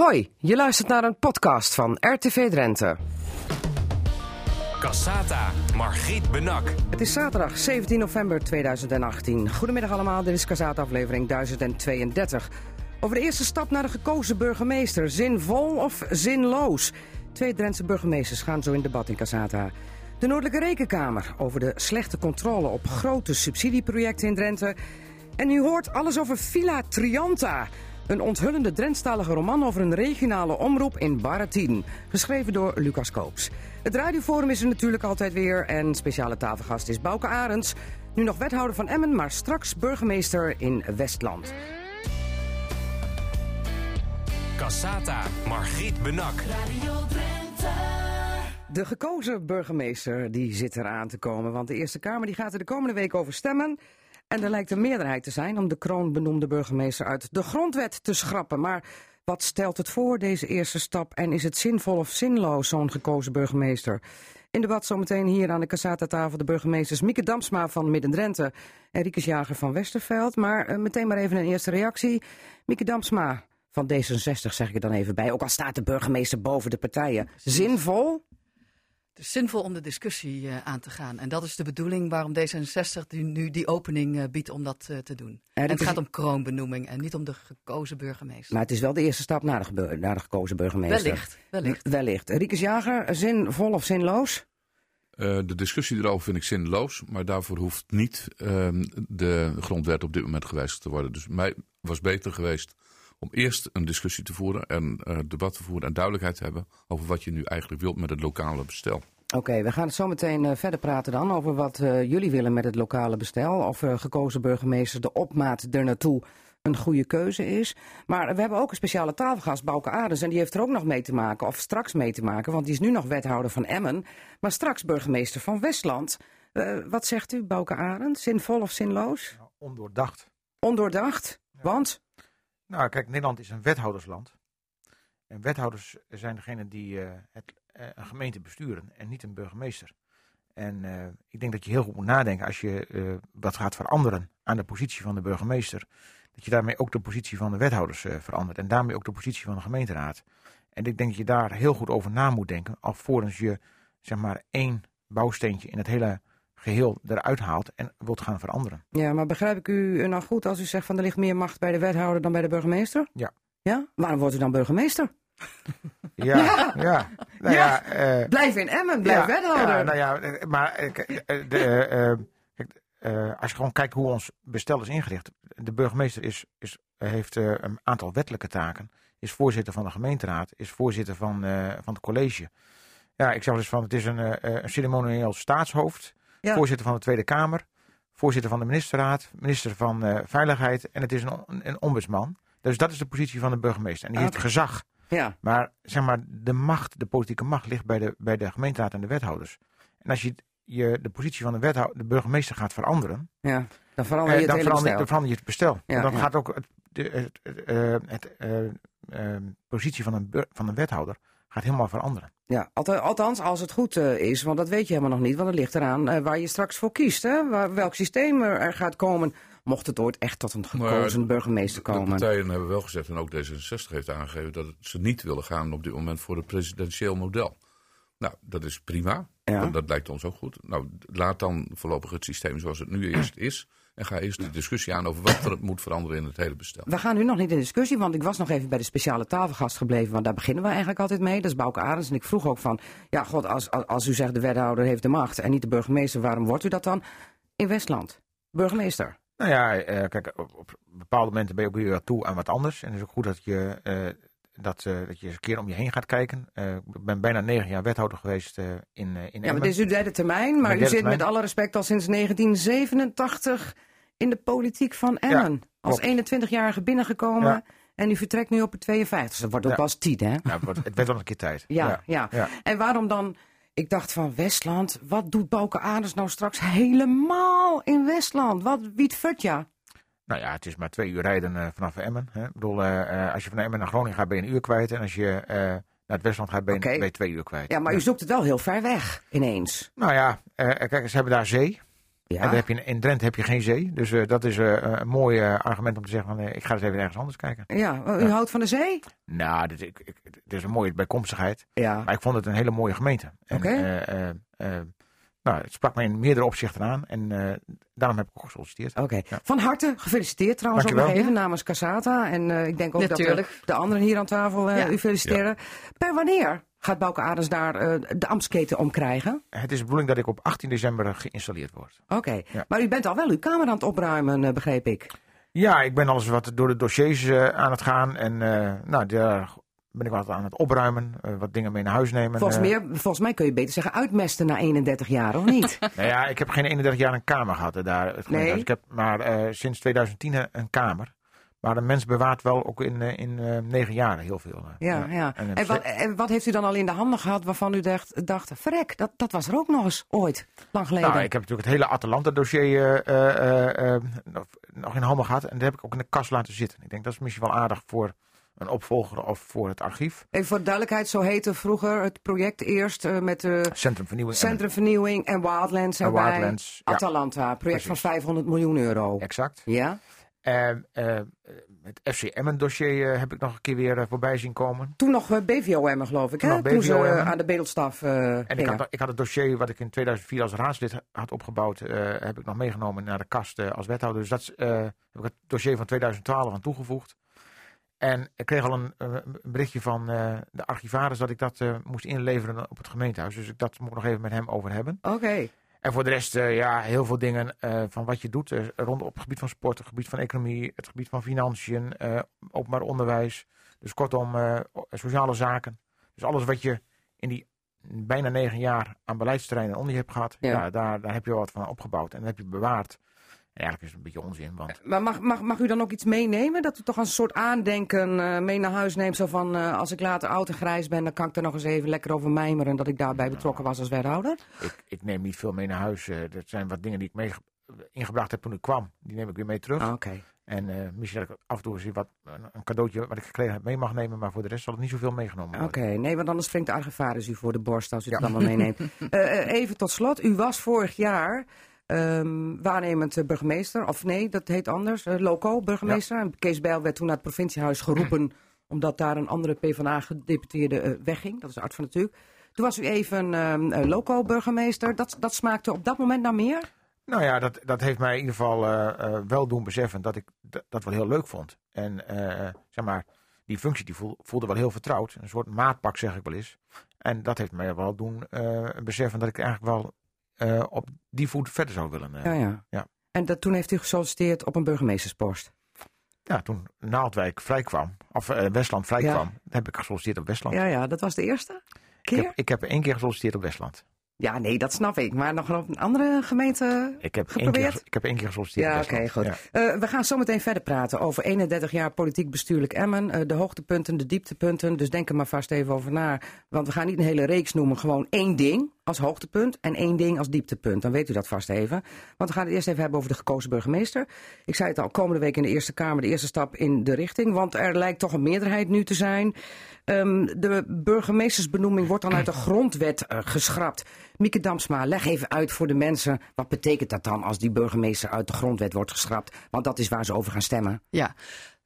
Hoi, je luistert naar een podcast van RTV Drenthe. Cassata, Margriet Benak. Het is zaterdag 17 november 2018. Goedemiddag allemaal, dit is Cassata aflevering 1032. Over de eerste stap naar de gekozen burgemeester. Zinvol of zinloos? Twee Drentse burgemeesters gaan zo in debat in Cassata. De Noordelijke Rekenkamer over de slechte controle op grote subsidieprojecten in Drenthe. En u hoort alles over Villa Trianta. Een onthullende Drentstalige roman over een regionale omroep in Baratin. Geschreven door Lucas Koops. Het radioforum is er natuurlijk altijd weer. En speciale tafelgast is Bouke Arends. Nu nog wethouder van Emmen, maar straks burgemeester in Westland. Cassata, Margriet Benak. De gekozen burgemeester die zit eraan te komen. Want de Eerste Kamer die gaat er de komende week over stemmen. En er lijkt een meerderheid te zijn om de kroonbenoemde burgemeester uit de grondwet te schrappen. Maar wat stelt het voor, deze eerste stap? En is het zinvol of zinloos, zo'n gekozen burgemeester? In debat zometeen hier aan de Cassata-tafel de burgemeesters Mieke Damsma van Midden-Drenthe en Riekes Jager van Westerveld. Maar uh, meteen maar even een eerste reactie. Mieke Damsma van D66 zeg ik er dan even bij, ook al staat de burgemeester boven de partijen. Zinvol? Het is zinvol om de discussie uh, aan te gaan. En dat is de bedoeling waarom D66 nu, nu die opening uh, biedt om dat uh, te doen. En het gaat om kroonbenoeming en niet om de gekozen burgemeester. Maar het is wel de eerste stap naar de, naar de gekozen burgemeester. Wellicht, wellicht. wellicht. Riekes Jager, zinvol of zinloos? de discussie erover vind ik zinloos, maar daarvoor hoeft niet ehm, de grondwet op dit moment gewijzigd te worden. Dus mij was beter geweest om eerst een discussie te voeren en uh, debat te voeren en duidelijkheid te hebben over wat je nu eigenlijk wilt met het lokale bestel. Oké, okay, we gaan het zo meteen uh, verder praten dan over wat uh, jullie willen met het lokale bestel. Of gekozen burgemeester de opmaat er naartoe een goede keuze is. Maar we hebben ook een speciale tafelgast, Bouke Aders. En die heeft er ook nog mee te maken, of straks mee te maken. Want die is nu nog wethouder van Emmen. Maar straks burgemeester van Westland. wat zegt u, Bouke Arend? Zinvol of zinloos? Nou, ondoordacht. Ondoordacht? Ja. Want? Nou, kijk, Nederland is een wethoudersland. En wethouders zijn degene die uh, het, uh, een gemeente besturen en niet een burgemeester. En uh, ik denk dat je heel goed moet nadenken als je wat gaat veranderen aan de positie van de burgemeester. Dat je daarmee ook de positie van de wethouders verandert. En daarmee ook de positie van de gemeenteraad. En ik denk dat je daar heel goed over na moet denken. Alvorens je zeg maar één bouwsteentje in het hele geheel eruit haalt en wilt gaan veranderen. Ja, maar begrijp ik u nou goed als u zegt van er ligt meer macht bij de wethouder dan bij de burgemeester? Ja. Ja? Waarom wordt u dan burgemeester? Ja, ja. ja. Nou ja, ja uh, blijf in Emmen, blijf wethouder. Ja, nou ja, maar uh, de, uh, als je gewoon kijkt hoe ons bestel is ingericht. De burgemeester is, is, heeft een aantal wettelijke taken. Is voorzitter van de gemeenteraad, is voorzitter van, van het college. Ja, ik zeg eens van, het is een, een ceremonieel staatshoofd. Ja. Voorzitter van de Tweede Kamer, voorzitter van de ministerraad, minister van uh, Veiligheid en het is een, een, ombudsman. Dus dat is de positie van de burgemeester. En die heeft gezag. Ja. Maar zeg maar, de macht, de politieke macht ligt bij de, bij de gemeenteraad en de wethouders. En als je, je de positie van de, wethouder, de burgemeester gaat veranderen, ja. dan verander je het, dan hele verander, bestel. dan verander je het bestel. Ja, en dan ja. gaat ook het, de, het, het, het uh, positie van een, van een wethouder gaat helemaal veranderen. Ja, althans als het goed uh, is, want dat weet je helemaal nog niet, want het ligt eraan uh, waar je straks voor kiest. Hè? Waar, welk systeem er, er, gaat komen, mocht het ooit echt tot een gekozen maar, burgemeester komen. De partijen hebben wel gezegd, en ook D66 heeft aangegeven, dat ze niet willen gaan op dit moment voor het presidentieel model. Nou, dat is prima. Ja. Dat, dat, lijkt ons ook goed. Nou, laat dan voorlopig het systeem zoals het nu eerst is. En ga eerst de discussie aan over wat er moet veranderen in het hele bestel. We gaan nu nog niet in discussie, want ik was nog even bij de speciale tafelgast gebleven. Want daar beginnen we eigenlijk altijd mee. Dat is Bouke Arends. En ik vroeg ook van, ja god, als, als, als u zegt de wethouder heeft de macht en niet de burgemeester, waarom wordt u dat dan? In Westland, burgemeester. Nou ja, uh, kijk, op, op, bepaalde momenten ben je ook weer toe aan wat anders. En het is ook goed dat je, uh, dat, uh, dat je eens een keer om je heen gaat kijken. ik ben bijna negen jaar wethouder geweest in, in Ja, maar dit is uw derde termijn, maar u zit termijn. met alle respect al sinds 1987 in de politiek van Emmen. Ja, als 21-jarige binnengekomen. Ja. En u vertrekt nu op het 52. Dat wordt ook ja. pas 10, hè? Ja, het werd wel een keer tijd. Ja, ja. En waarom dan... Ik dacht van Westland, wat doet Bouke Aders nou straks helemaal in Westland? Wat Futja? Nou ja, het is maar twee uur rijden uh, vanaf Emmen. Hè. Ik bedoel, uh, als je van Emmen naar Groningen gaat, ben je een uur kwijt. En als je naar het Westland gaat, ben je, okay. twee uur kwijt. Ja, maar u zoekt het wel heel ver weg, ineens. Nou ja, kijk, ze hebben daar zee. Ja. En heb je, in Drenthe heb je geen zee. Dus dat is een mooi argument om te zeggen: van, ik ga eens even ergens anders kijken. Ja, u houdt van de zee? Nou, dit, ik, dit is een mooie bijkomstigheid. Ja. Maar ik vond het een hele mooie gemeente. Oké. Nou, het sprak mij in meerdere opzichten aan en uh, daarom heb ik ook gesolliciteerd. Oké. Van harte gefeliciteerd trouwens ook nog even namens Casata. En uh, ik denk ook Natuurlijk. dat de, de anderen hier aan tafel uh, u feliciteren. Per wanneer gaat Bouke Aders daar de ambtsketen omkrijgen? Het is de bedoeling dat ik op 18 december geïnstalleerd word. Oké. Maar u bent al wel uw kamer aan het opruimen, begreep ik. Ja, ik ben alles wat door de dossiers aan het gaan. En nou, daar ben ik wat aan het opruimen, uh, wat dingen mee naar huis nemen. Volgens, uh, meer, volgens mij kun je beter zeggen uitmesten na 31 jaar, of niet? nou ja, ik heb geen 31 jaar een kamer gehad uh, daar. Nee. Ik heb maar uh, sinds 2010 een kamer. Maar een mens bewaart wel ook in, in negen jaar heel veel. ja, ja. En, en, wat, en, wat, heeft u dan al in de handen gehad waarvan u dacht, dacht verrek, dat, dat was er ook nog eens ooit, lang geleden? Nou, ik heb natuurlijk het hele Atalanta-dossier nog in handen gehad. En dat heb ik ook in de kast laten zitten. Ik denk dat is misschien wel aardig voor een opvolger of voor het archief. Even voor de duidelijkheid, zo heette vroeger het project eerst uh, met de Centrumvernieuwing, Centrumvernieuwing en, Wildlands en Wildlands, Atalanta, project van 500 miljoen euro. Exact. Ja. Uh, uh, het FC Emmen dossier heb ik nog een keer weer voorbij zien komen. Toen nog BVO Emmen geloof ik, hè? Toen ze aan de bedelstaf En ik had, ik had, het dossier wat ik in 2004 als raadslid had opgebouwd, heb ik nog meegenomen naar de kast als wethouder. Dus dat heb ik het dossier van 2012 aan toegevoegd. En ik kreeg al een, een berichtje van uh, de archivaris dat ik dat uh, moest inleveren op het gemeentehuis. Dus ik, dat moet ik nog even met hem over hebben. Oké. En voor de rest, uh, ja, heel veel dingen van wat je doet. rond op het gebied van sport, het gebied van economie, het gebied van financiën, openbaar onderwijs. Dus kortom, sociale zaken. Dus alles wat je in die bijna negen jaar aan beleidsterreinen onder je hebt gehad. Ja. ja, daar, daar heb je wat van opgebouwd en dat heb je bewaard. Eigenlijk is het een beetje onzin. Want... Maar mag, mag, mag u dan ook iets meenemen? Dat u toch een soort aandenken uh, mee naar huis neemt? Zo van, uh, als ik later oud en grijs ben, dan kan ik er nog eens even lekker over mijmeren dat ik daarbij betrokken was als wethouder? Ik, ik neem niet veel mee naar huis. Uh, dat zijn wat dingen die ik mee ingebracht heb toen ik kwam. Die neem ik weer mee terug. Ah, Oké. En misschien dat ik af en toe wat, een cadeautje wat ik gekregen heb mee mag nemen. Maar voor de rest zal het niet zoveel meegenomen worden. Oké, nee, want anders springt de archivaris u voor de borst als u het allemaal meeneemt. even tot slot. U was vorig jaar Um, waarnemend burgemeester, of nee, dat heet anders, uh, loco burgemeester. En Kees Bijl werd toen naar het provinciehuis geroepen, omdat daar een andere PvdA-gedeputeerde uh, wegging. Dat is Art van Natuurlijk. Toen was u even uh, loco burgemeester. Dat, dat smaakte op dat moment naar meer? Nou ja, dat, dat heeft mij in ieder geval wel doen beseffen dat ik dat wel heel leuk vond. En zeg maar, die functie die voelde wel heel vertrouwd. Een soort maatpak zeg ik wel eens. En dat heeft mij wel doen beseffen dat ik eigenlijk wel uh, op die voet verder zou willen. Uh, ja, ja. ja. En dat, toen heeft u gesolliciteerd op een burgemeesterspost? Ja, toen Naaldwijk vrijkwam, of uh, Westland vrijkwam, ja. heb ik gesolliciteerd op Westland. Ja, ja, dat was de eerste keer? Ik heb, ik heb één keer gesolliciteerd op Westland. Ja, nee, dat snap ik. Maar nog op een andere gemeente ik heb geprobeerd? Één keer, ik heb één keer gesolliciteerd. Ja, oké, goed. Uh, we gaan zo meteen verder praten over 31 jaar politiek bestuurlijk Emmen. Uh, de hoogtepunten, de dieptepunten. Dus denk er maar vast even over na. Want we gaan niet een hele reeks noemen, gewoon één ding als hoogtepunt en één ding als dieptepunt. Dan weet u dat vast even. Want we gaan het eerst even hebben over de gekozen burgemeester. Ik zei het al, komende week in de Eerste Kamer de eerste stap in de richting. Want er lijkt toch een meerderheid nu te zijn. Um, de burgemeestersbenoeming wordt dan uit de grondwet uh, geschrapt. Mieke Damsma, leg even uit voor de mensen. Wat betekent dat dan als die burgemeester uit de grondwet wordt geschrapt? Want dat is waar ze over gaan stemmen. Ja.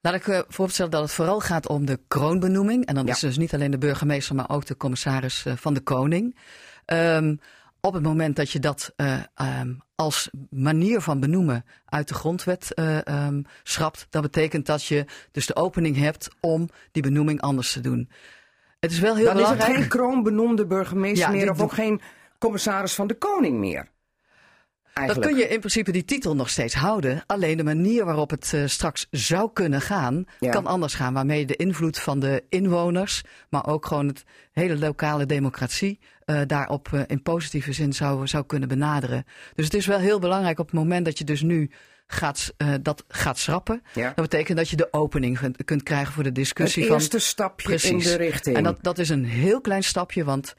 Laat ik uh, vooropstellen dat het vooral gaat om de kroonbenoeming. En dan ja. is dus niet alleen de burgemeester, maar ook de commissaris uh, van de Koning. Um, op het moment dat je dat uh, um, als manier van benoemen uit de grondwet uh, um, schrapt, dan betekent dat je dus de opening hebt om die benoeming anders te doen. Het is wel heel dan belangrijk. Dan is het geen kroonbenoemde burgemeester ja, meer of ook geen commissaris van de koning meer. Eigenlijk. Dan kun je in principe die titel nog steeds houden. Alleen de manier waarop het uh, straks zou kunnen gaan, ja. kan anders gaan. Waarmee de invloed van de inwoners, maar ook gewoon het hele lokale democratie, uh, daarop uh, in positieve zin zou, zou kunnen benaderen. Dus het is wel heel belangrijk op het moment dat je dus nu gaat, uh, dat gaat schrappen. Ja. Dat betekent dat je de opening kunt, kunt krijgen voor de discussie. Het eerste van, stapje precies. in de richting. En dat, dat is een heel klein stapje, want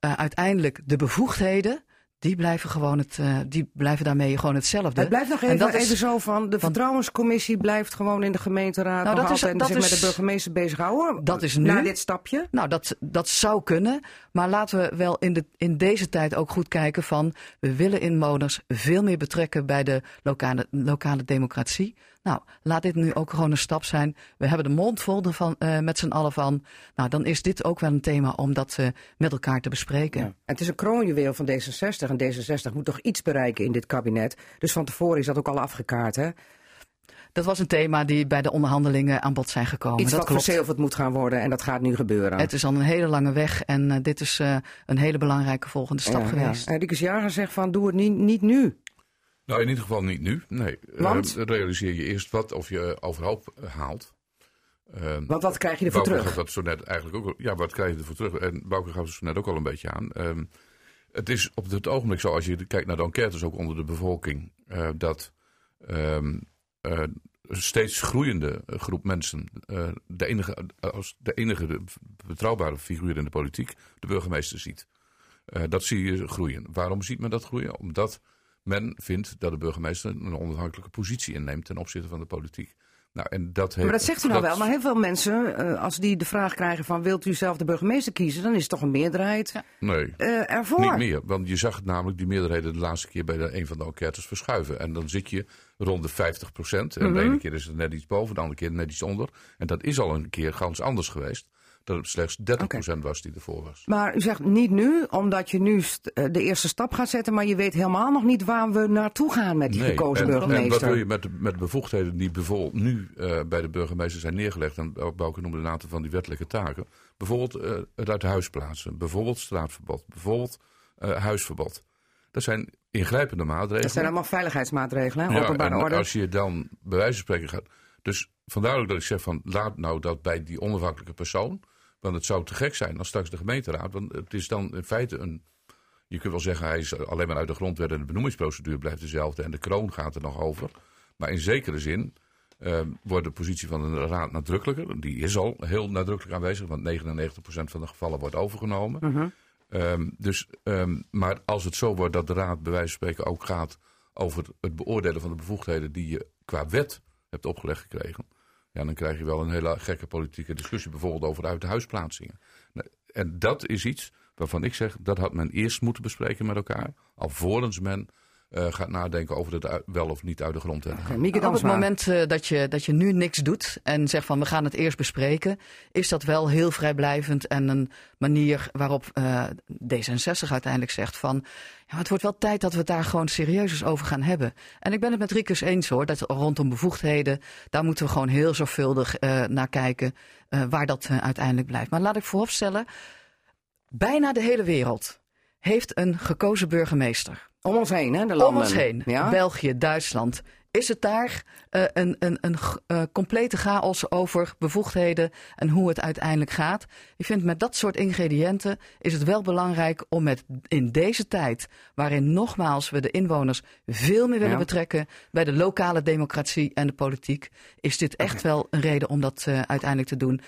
uiteindelijk de bevoegdheden die blijven, gewoon het, uh, die blijven daarmee gewoon hetzelfde. Het blijft nog even, dat even zo van, de vertrouwenscommissie blijft gewoon in de gemeenteraad nou, nog altijd dat zich met de burgemeester bezighouden. Dat is nu. Na dit stapje? Nou, dat, dat zou kunnen. Maar laten we wel in, de, in deze tijd ook goed kijken van, we willen inwoners veel meer betrekken bij de lokale, lokale democratie. Nou, laat dit nu ook gewoon een stap zijn. We hebben de mond vol ervan, uh, met z'n allen van. Nou, dan is dit ook wel een thema om dat uh, met elkaar te bespreken. Ja. Het is een kroonjuweel van D66. En D66 moet toch iets bereiken in dit kabinet. Dus van tevoren is dat ook al afgekaart, hè? Dat was een thema die bij de onderhandelingen aan bod zijn gekomen. Iets dat wat verzilverd moet gaan worden en dat gaat nu gebeuren. Het is al een hele lange weg en uh, dit is uh, een hele belangrijke volgende stap ja, geweest. Ja. Rikus Jager zegt van doe het niet, niet nu. Nou, in ieder geval niet nu. Nee. Want? Uh, realiseer je eerst wat of je overhoop haalt. Uh, Want wat krijg je ervoor Bouke terug? dat zo net eigenlijk ook. Ja, wat krijg je ervoor terug? En Bouke gaf het zo net ook al een beetje aan. Uh, het is op het ogenblik zo, als je kijkt naar de enquêtes ook onder de bevolking, dat um, een steeds groeiende groep mensen, de enige, als de enige betrouwbare figuur in de politiek, de burgemeester ziet. dat zie je groeien. Waarom ziet men dat groeien? Omdat men vindt dat de burgemeester een onafhankelijke positie inneemt ten opzichte van de politiek. Nou, en dat heeft, maar dat zegt u nou wel, maar heel veel mensen, uh, als die de vraag krijgen van wilt u zelf de burgemeester kiezen, dan is het toch een meerderheid ja. nee, uh, ervoor. Niet meer, want je zag het namelijk die meerderheden de laatste keer bij de, een van de enquêtes verschuiven. En dan zit je rond de 50 procent. En mm -hmm. de ene keer is het net iets boven, de andere keer net iets onder. En dat is al een keer gans anders geweest dat het slechts 30% okay. was die ervoor was. Maar u zegt niet nu, omdat je nu de eerste stap gaat zetten, maar je weet helemaal nog niet waar we naartoe gaan met die nee, gekozen en, burgemeester. En wat wil je met, met bevoegdheden die bijvoorbeeld nu uh, bij de burgemeester zijn neergelegd, en Bouke noemde een aantal van die wettelijke taken, bijvoorbeeld uh, het uit de huis plaatsen, bijvoorbeeld straatverbod, bijvoorbeeld uh, huisverbod. Dat zijn ingrijpende maatregelen. Dat zijn allemaal veiligheidsmaatregelen? Ja, openbare en orde. als je dan bij wijze van spreken gaat. Dus vandaar ook dat ik zeg van laat nou dat bij die onafhankelijke persoon. Want het zou te gek zijn als straks de gemeenteraad. Want het is dan in feite een. Je kunt wel zeggen, hij is alleen maar uit de grondwet en de benoemingsprocedure blijft dezelfde. En de kroon gaat er nog over. Maar in zekere zin uh, wordt de positie van de raad nadrukkelijker. Die is al heel nadrukkelijk aanwezig, want 99% van de gevallen wordt overgenomen. Uh -huh. um, dus, um, maar als het zo wordt dat de raad bij wijze van spreken ook gaat over het beoordelen van de bevoegdheden die je qua wet hebt opgelegd gekregen. Ja, dan krijg je wel een hele gekke politieke discussie, bijvoorbeeld over uit de huisplaatsingen. En dat is iets waarvan ik zeg, dat had men eerst moeten bespreken met elkaar, alvorens men gaat nadenken over het wel of niet uit de grond hebben. Okay, Op het moment uh, dat, je, dat je nu niks doet en zegt van we gaan het eerst bespreken, is dat wel heel vrijblijvend en een manier waarop uh, D66 uiteindelijk zegt van ja, het wordt wel tijd dat we het daar gewoon serieus eens over gaan hebben. En ik ben het met Rikus eens hoor, dat rondom bevoegdheden, daar moeten we gewoon heel zorgvuldig naar kijken waar dat uiteindelijk blijft. Maar laat ik vooropstellen, bijna de hele wereld heeft een gekozen burgemeester. Om ons heen, hè, de landen. Om ons heen. Ja? België, Duitsland. Is het daar uh, een, een, een uh, complete chaos over bevoegdheden en hoe het uiteindelijk gaat? Ik vind met dat soort ingrediënten is het wel belangrijk om met in deze tijd, waarin nogmaals we de inwoners veel meer willen ja. betrekken bij de lokale democratie en de politiek, is dit echt okay. wel een reden om dat uh, uiteindelijk te doen.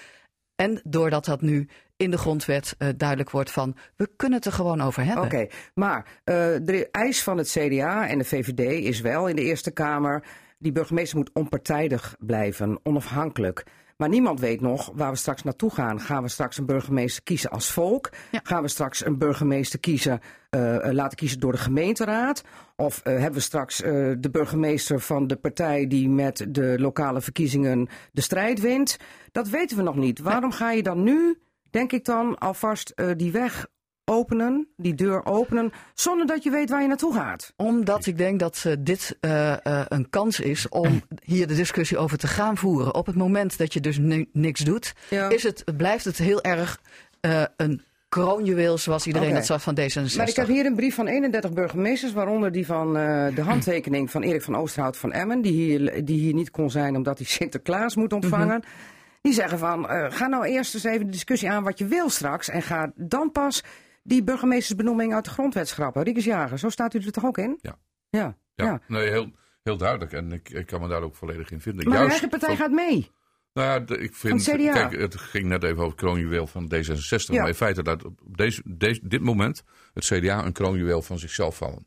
En doordat dat nu in de grondwet uh, duidelijk wordt van we kunnen het er gewoon over hebben. Oké, okay, maar uh, de eis van het CDA en de VVD is wel in de Eerste Kamer... die burgemeester moet onpartijdig blijven, onafhankelijk. Maar niemand weet nog waar we straks naartoe gaan. Gaan we straks een burgemeester kiezen als volk? Ja. Gaan we straks een burgemeester kiezen, uh, laten kiezen door de gemeenteraad? Of uh, hebben we straks uh, de burgemeester van de partij die met de lokale verkiezingen de strijd wint? Dat weten we nog niet. Waarom ga je dan nu, denk ik dan, alvast die weg openen, die deur openen, zonder dat je weet waar je naartoe gaat? Omdat ik denk dat uh, dit uh, uh, een kans is om hier de discussie over te gaan voeren. Op het moment dat je dus niks doet, ja. is het, blijft het heel erg een kroonjuweel, zoals iedereen okay. dat zag van D66. Maar ik heb hier een brief van 31 burgemeesters, waaronder die van de handtekening van Erik van Oosterhout van Emmen, die hier, die hier niet kon zijn omdat hij Sinterklaas moet ontvangen. Mm -hmm. Die zeggen van, ga nou eerst eens even de discussie aan wat je wil straks en ga dan pas die burgemeestersbenoeming uit de grondwet schrappen. Riekes Jager, zo staat u er toch ook in? Ja. Ja, ja. ja. Nee, heel, heel duidelijk. En ik, ik kan me daar ook volledig in vinden. Maar Juist, de eigen partij van, gaat mee. Nou ja, ik vind, kijk, het ging net even over het kroonjuweel van D66. Maar in feite dat op deze, deze, dit moment het CDA een kroonjuweel van zichzelf vallen.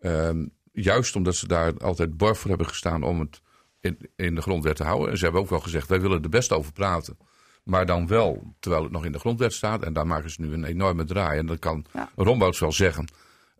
Ehm, juist omdat ze daar altijd bar voor hebben gestaan om het in, in de grondwet te houden. En ze hebben ook wel gezegd, wij willen er best over praten. Maar dan wel, terwijl het nog in de grondwet staat. En daar maken ze nu een enorme draai. En dat kan ja. Rombouts wel zeggen.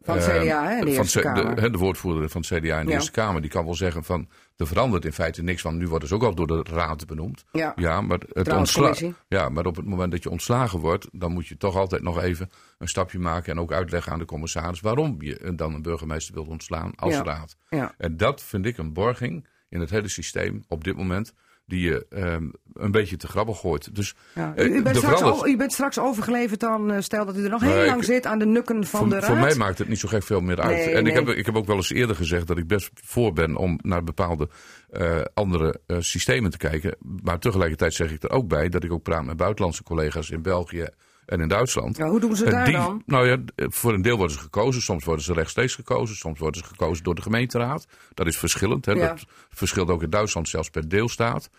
Van het CDA, hè, de van. De, de, woordvoerder van het CDA in de Eerste Kamer, die kan wel zeggen van... er verandert in feite niks, want nu worden ze ook al door de raad benoemd. Ja, ja maar, het ontsla ja, maar op het moment dat je ontslagen wordt... dan moet je toch altijd nog even een stapje maken... en ook uitleggen aan de commissaris waarom je dan een burgemeester wilt ontslaan als raad. En dat vind ik een borging in het hele systeem op dit moment die je um, een beetje te grabbel gooit. Dus, ja. u, u, bent straks u, bent straks overgeleverd dan, uh, stel dat u er nog heel lang zit aan de nukken van voor, de raad. Voor mij maakt het niet zo gek veel meer uit. Nee, en nee. ik, heb, ik heb ook wel eens eerder gezegd dat ik best voor ben om naar bepaalde uh, andere uh, systemen te kijken. Maar tegelijkertijd zeg ik er ook bij dat ik ook praat met buitenlandse collega's in België en in Duitsland. Ja, hoe doen ze daar die, dan? Nou ja, voor een deel worden ze gekozen. Soms worden ze rechtstreeks gekozen. Soms worden ze gekozen door de gemeenteraad. Dat is verschillend. Hè. Ja. Dat verschilt ook in Duitsland zelfs per deelstaat.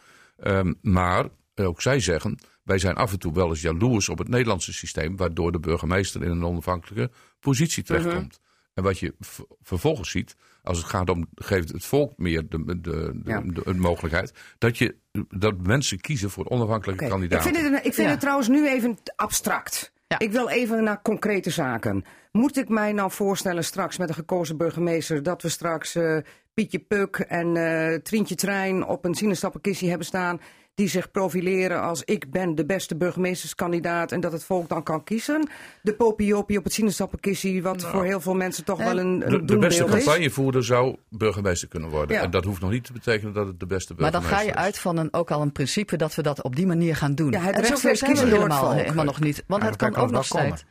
Um, maar ook zij zeggen, wij zijn af en toe wel eens jaloers op het Nederlandse systeem, waardoor de burgemeester in een onafhankelijke positie terechtkomt. Uh -huh. En wat je vervolgens ziet, als het gaat om geeft het volk meer de, de, de, ja. de, mogelijkheid, dat, je, dat mensen kiezen voor onafhankelijke okay. kandidaten. Ik vind het, ik vind ja. het trouwens nu even abstract. Ja. Ik wil even naar concrete zaken. Moet ik mij nou voorstellen straks met een gekozen burgemeester dat we straks uh, Pietje Puk en uh, Trientje Trein op een sinaasappelkissie hebben staan die zich profileren als ik ben de beste burgemeesterskandidaat en dat het volk dan kan kiezen. De popiopie op het sinaasappelkissie, wat nou, voor heel veel mensen toch wel een, een de, de beste campagnevoerder zou burgemeester kunnen worden. Ja. En dat hoeft nog niet te betekenen dat het de beste burgemeester is. Maar dan ga je uit van een, ook al een principe dat we dat op die manier gaan doen. Ja, het en zover zijn we helemaal, helemaal nog niet. Want ja, het kan ook nog steeds.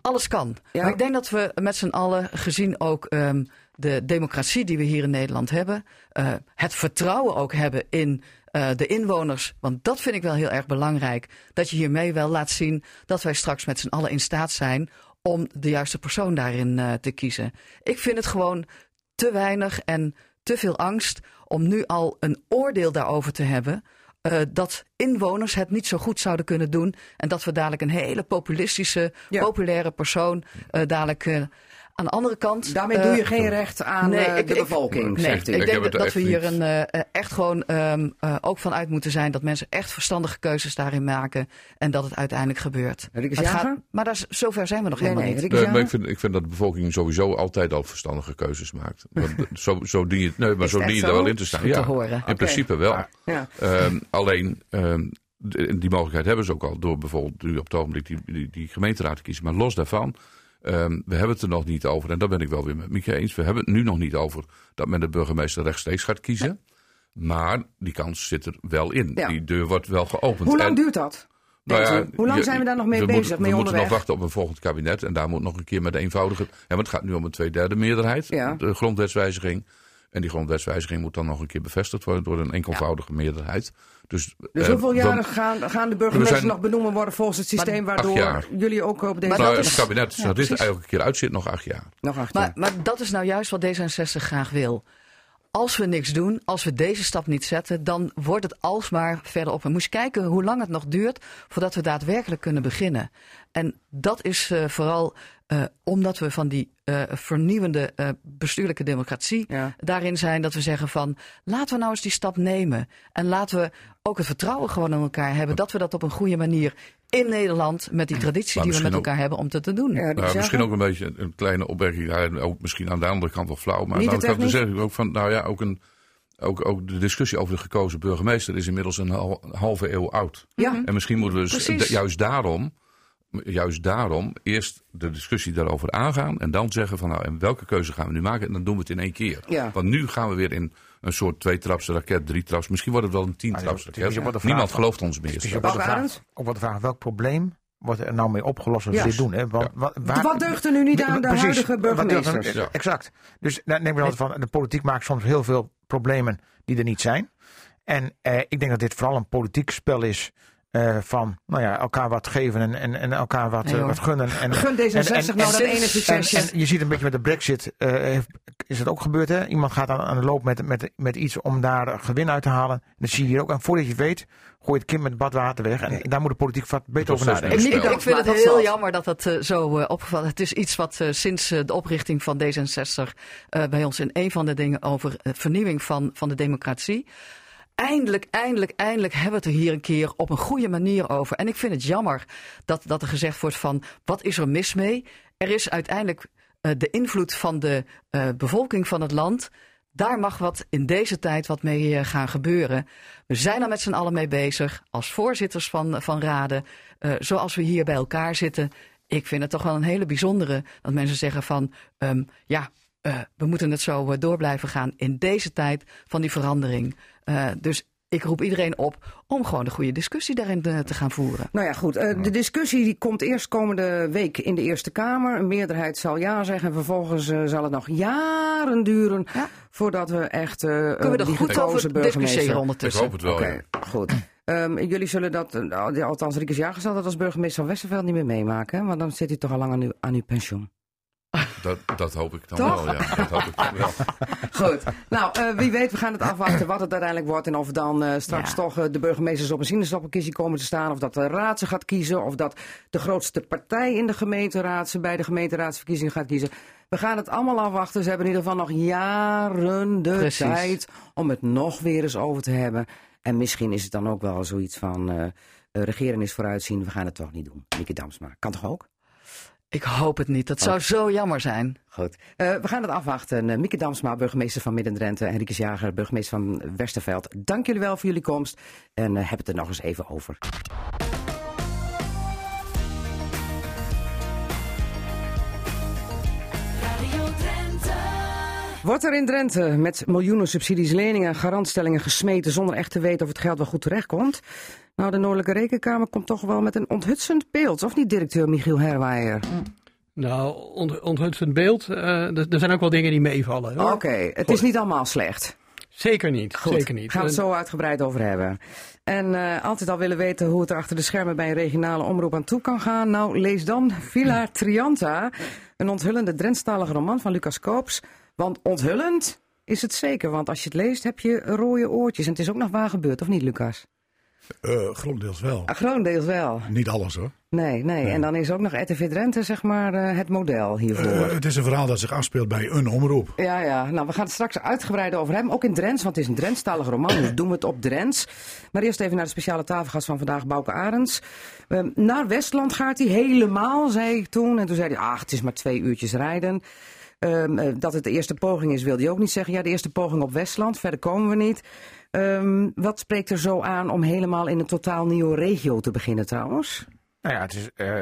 Alles kan. Ja. Maar ik denk dat we met z'n allen, gezien ook um, de democratie die we hier in Nederland hebben, uh, het vertrouwen ook hebben in uh, de inwoners. Want dat vind ik wel heel erg belangrijk. Dat je hiermee wel laat zien dat wij straks met z'n allen in staat zijn om de juiste persoon daarin uh, te kiezen. Ik vind het gewoon te weinig en te veel angst om nu al een oordeel daarover te hebben. Uh, dat inwoners het niet zo goed zouden kunnen doen. En dat we dadelijk een hele populistische, ja. populaire persoon uh, dadelijk uh, aan de andere kant. Daarmee doe je geen recht aan nee, ik, de bevolking. Ik, nee, ik, ik denk dat, we hier een, uh, echt gewoon um, uh, ook vanuit moeten zijn dat mensen echt verstandige keuzes daarin maken. En dat het uiteindelijk gebeurt. Maar, het gaat, maar daar, zover zijn we nog nee, helemaal nee, niet. Nee, maar ik vind, ik vind dat de bevolking sowieso altijd al verstandige keuzes maakt. Want zo, zo dien je, nee, maar zo dien je er wel in te staan. Ja, te horen. in okay. principe wel. Ja. Um, alleen. Um, die mogelijkheid hebben ze ook al door bijvoorbeeld nu op het ogenblik die, die, die gemeenteraad te kiezen. Maar los daarvan, um, we hebben het er nog niet over. En daar ben ik wel weer met Mieke eens. We hebben het nu nog niet over dat men de burgemeester rechtstreeks gaat kiezen. Maar die kans zit er wel in. Ja. Die deur wordt wel geopend. Hoe lang en, duurt dat? nou ja, Hoe lang zijn we daar nog mee we bezig? Moeten, mee we onderweg? moeten nog wachten op een volgend kabinet. En daar moet nog een keer met de eenvoudige. Ja, want het gaat nu om een tweederde meerderheid. Ja. De grondwetswijziging. En die grondwetswijziging moet dan nog een keer bevestigd worden door een enkelvoudige ja. meerderheid. Dus, dus hoeveel uh, jaren gaan, gaan de burgemeesters nog benoemen worden volgens het systeem waardoor jullie ook op deze... Nou, het kabinet, ja, dit eigenlijk een keer uitzit, nog acht jaar. Nog acht maar, jaar. maar dat is nou juist wat D66 graag wil. Als we niks doen, als we deze stap niet zetten, dan wordt het alsmaar verder op. En moest je kijken hoe lang het nog duurt voordat we daadwerkelijk kunnen beginnen. En dat is uh, vooral uh, omdat we van die uh, vernieuwende uh, bestuurlijke democratie ja. daarin zijn dat we zeggen van laten we nou eens die stap nemen. En laten we ook het vertrouwen gewoon in elkaar hebben dat we dat op een goede manier in Nederland met die traditie maar die we met ook, elkaar hebben om te, te doen. Ja, nou, misschien ook een beetje een kleine opmerking, ja, ook misschien aan de andere kant wel flauw, maar aan de andere kant zeg ik ook van, nou ja, ook een ook, ook de discussie over de gekozen burgemeester is inmiddels een halve eeuw oud. Ja. En misschien moeten we dus juist daarom juist daarom eerst de discussie daarover aangaan. En dan zeggen van nou, en welke keuze gaan we nu maken? En dan doen we het in één keer. Ja. Want nu gaan we weer in een soort twee-traps raket, drie-traps. Misschien wordt het wel een tien-traps raket. Niemand gelooft ons meer. Dus ook wat de vraag, welk probleem wordt er nou mee opgelost als we dit doen? Hè? Want, ja. waar, wat deugt er nu niet aan de precies, huidige burgemeesters? Ja. Exact. Dus dan neem ik altijd van, de politiek maakt soms heel veel problemen die er niet zijn. En eh, ik denk dat dit vooral een politiek spel is uh, van nou ja, elkaar wat geven en, en, en elkaar wat, nee, uh, wat gunnen. En, Gun D66 en, en, nou dat ene succesje. En, en, je ziet een beetje met de brexit, uh, heeft is het ook gebeurd. Hè? Iemand gaat aan, aan de loop met, met, met iets om daar gewin uit te halen. En dat zie je hier ook. En voordat je het weet, gooi je het kind met het badwater weg. En daar moet de politiek wat beter over nadenken. Ik, ik, vind het heel jammer dat dat uh, zo uh, opgevallen Het is iets wat uh, sinds de oprichting van D66 bij ons in een van de dingen over vernieuwing van, van de democratie eindelijk, eindelijk, eindelijk hebben we het er hier een keer op een goede manier over. En ik vind het jammer dat, dat er gezegd wordt van, wat is er mis mee? Er is uiteindelijk uh, de invloed van de uh, bevolking van het land. Daar mag wat in deze tijd wat mee uh, gaan gebeuren. We zijn er met z'n allen mee bezig. Als voorzitters van, van raden. zoals we hier bij elkaar zitten. Ik vind het toch wel een hele bijzondere. Dat mensen zeggen van um, ja, we moeten het zo door blijven gaan in deze tijd van die verandering. Uh, dus ik roep iedereen op om gewoon een goede discussie daarin te, te gaan voeren. Nou ja, goed. Uh, de discussie die komt eerst komende week in de Eerste Kamer. Een meerderheid zal ja zeggen. En vervolgens uh, zal het nog jaren duren ja. voordat we echt uh, Kunnen we er goed over discussiëren ondertussen? Ik hoop het wel, okay, ja. goed. Um, jullie zullen dat, althans Riekes Jager zal dat als burgemeester van Westerveld niet meer meemaken. Want dan zit hij toch al lang aan uw, aan uw pensioen. Dat, dat hoop ik dan Toch? wel, ja. Dat hoop ik dan wel. Goed. Nou, uh, wie weet, we gaan het afwachten wat het uiteindelijk wordt. En of dan uh, straks ja. toch uh, de burgemeesters op een sinaasappelkistje komen te staan. Of dat de raad ze gaat kiezen. Of dat de grootste partij in de gemeenteraad ze bij de gemeenteraadsverkiezingen gaat kiezen. We gaan het allemaal afwachten. Ze hebben in ieder geval nog jaren de Precies. tijd om het nog weer eens over te hebben. En misschien is het dan ook wel zoiets van regeren is vooruitzien. We gaan het toch niet doen. Mieke Damsma. Kan toch ook? Ik hoop het niet. Dat zou okay. zo jammer zijn. Goed. Uh, we gaan het afwachten. Uh, Mieke Damsma, burgemeester van Midden-Drenthe. En Riekes Jager, burgemeester van Westerveld. Dank jullie wel voor jullie komst. En uh, heb het er nog eens even over. Wordt er in Drenthe met miljoenen subsidies, leningen en garantstellingen gesmeten zonder echt te weten of het geld wel goed terechtkomt? Nou, de Noordelijke Rekenkamer komt toch wel met een onthutsend beeld, of niet, directeur Michiel Herwaaier? Nou, ont onthutsend beeld. Uh, er zijn ook wel dingen die meevallen. Oké, okay, het is niet allemaal slecht. Zeker niet. Goed, zeker niet. Gaan we het zo uitgebreid over hebben. En uh, altijd al willen weten hoe het er achter de schermen bij een regionale omroep aan toe kan gaan. Nou, lees dan Villa Trianta, een onthullende Drentstalige roman van Lucas Koops. Want onthullend is het zeker, want als je het leest heb je rode oortjes. En het is ook nog waar gebeurd, of niet, Lucas? Uh, grondeels wel. Uh, grondeels wel. Niet alles hoor. Nee, nee, nee. En dan is ook nog RTV Drenthe zeg maar uh, het model hiervoor. Uh, het is een verhaal dat zich afspeelt bij een omroep. Ja, ja. Nou, we gaan het straks uitgebreid over hebben. Ook in Drents, want het is een Drentstalige roman. Dus doen we het op Drents. Maar eerst even naar de speciale tafelgast van vandaag, Bouke Arends. Uh, naar Westland gaat hij helemaal, zei ik toen. En toen zei hij, ach, het is maar twee uurtjes rijden. Um, dat het de eerste poging is, wilde hij ook niet zeggen. Ja, de eerste poging op Westland, verder komen we niet. Um, wat spreekt er zo aan om helemaal in een totaal nieuwe regio te beginnen trouwens? Nou ja, het is uh,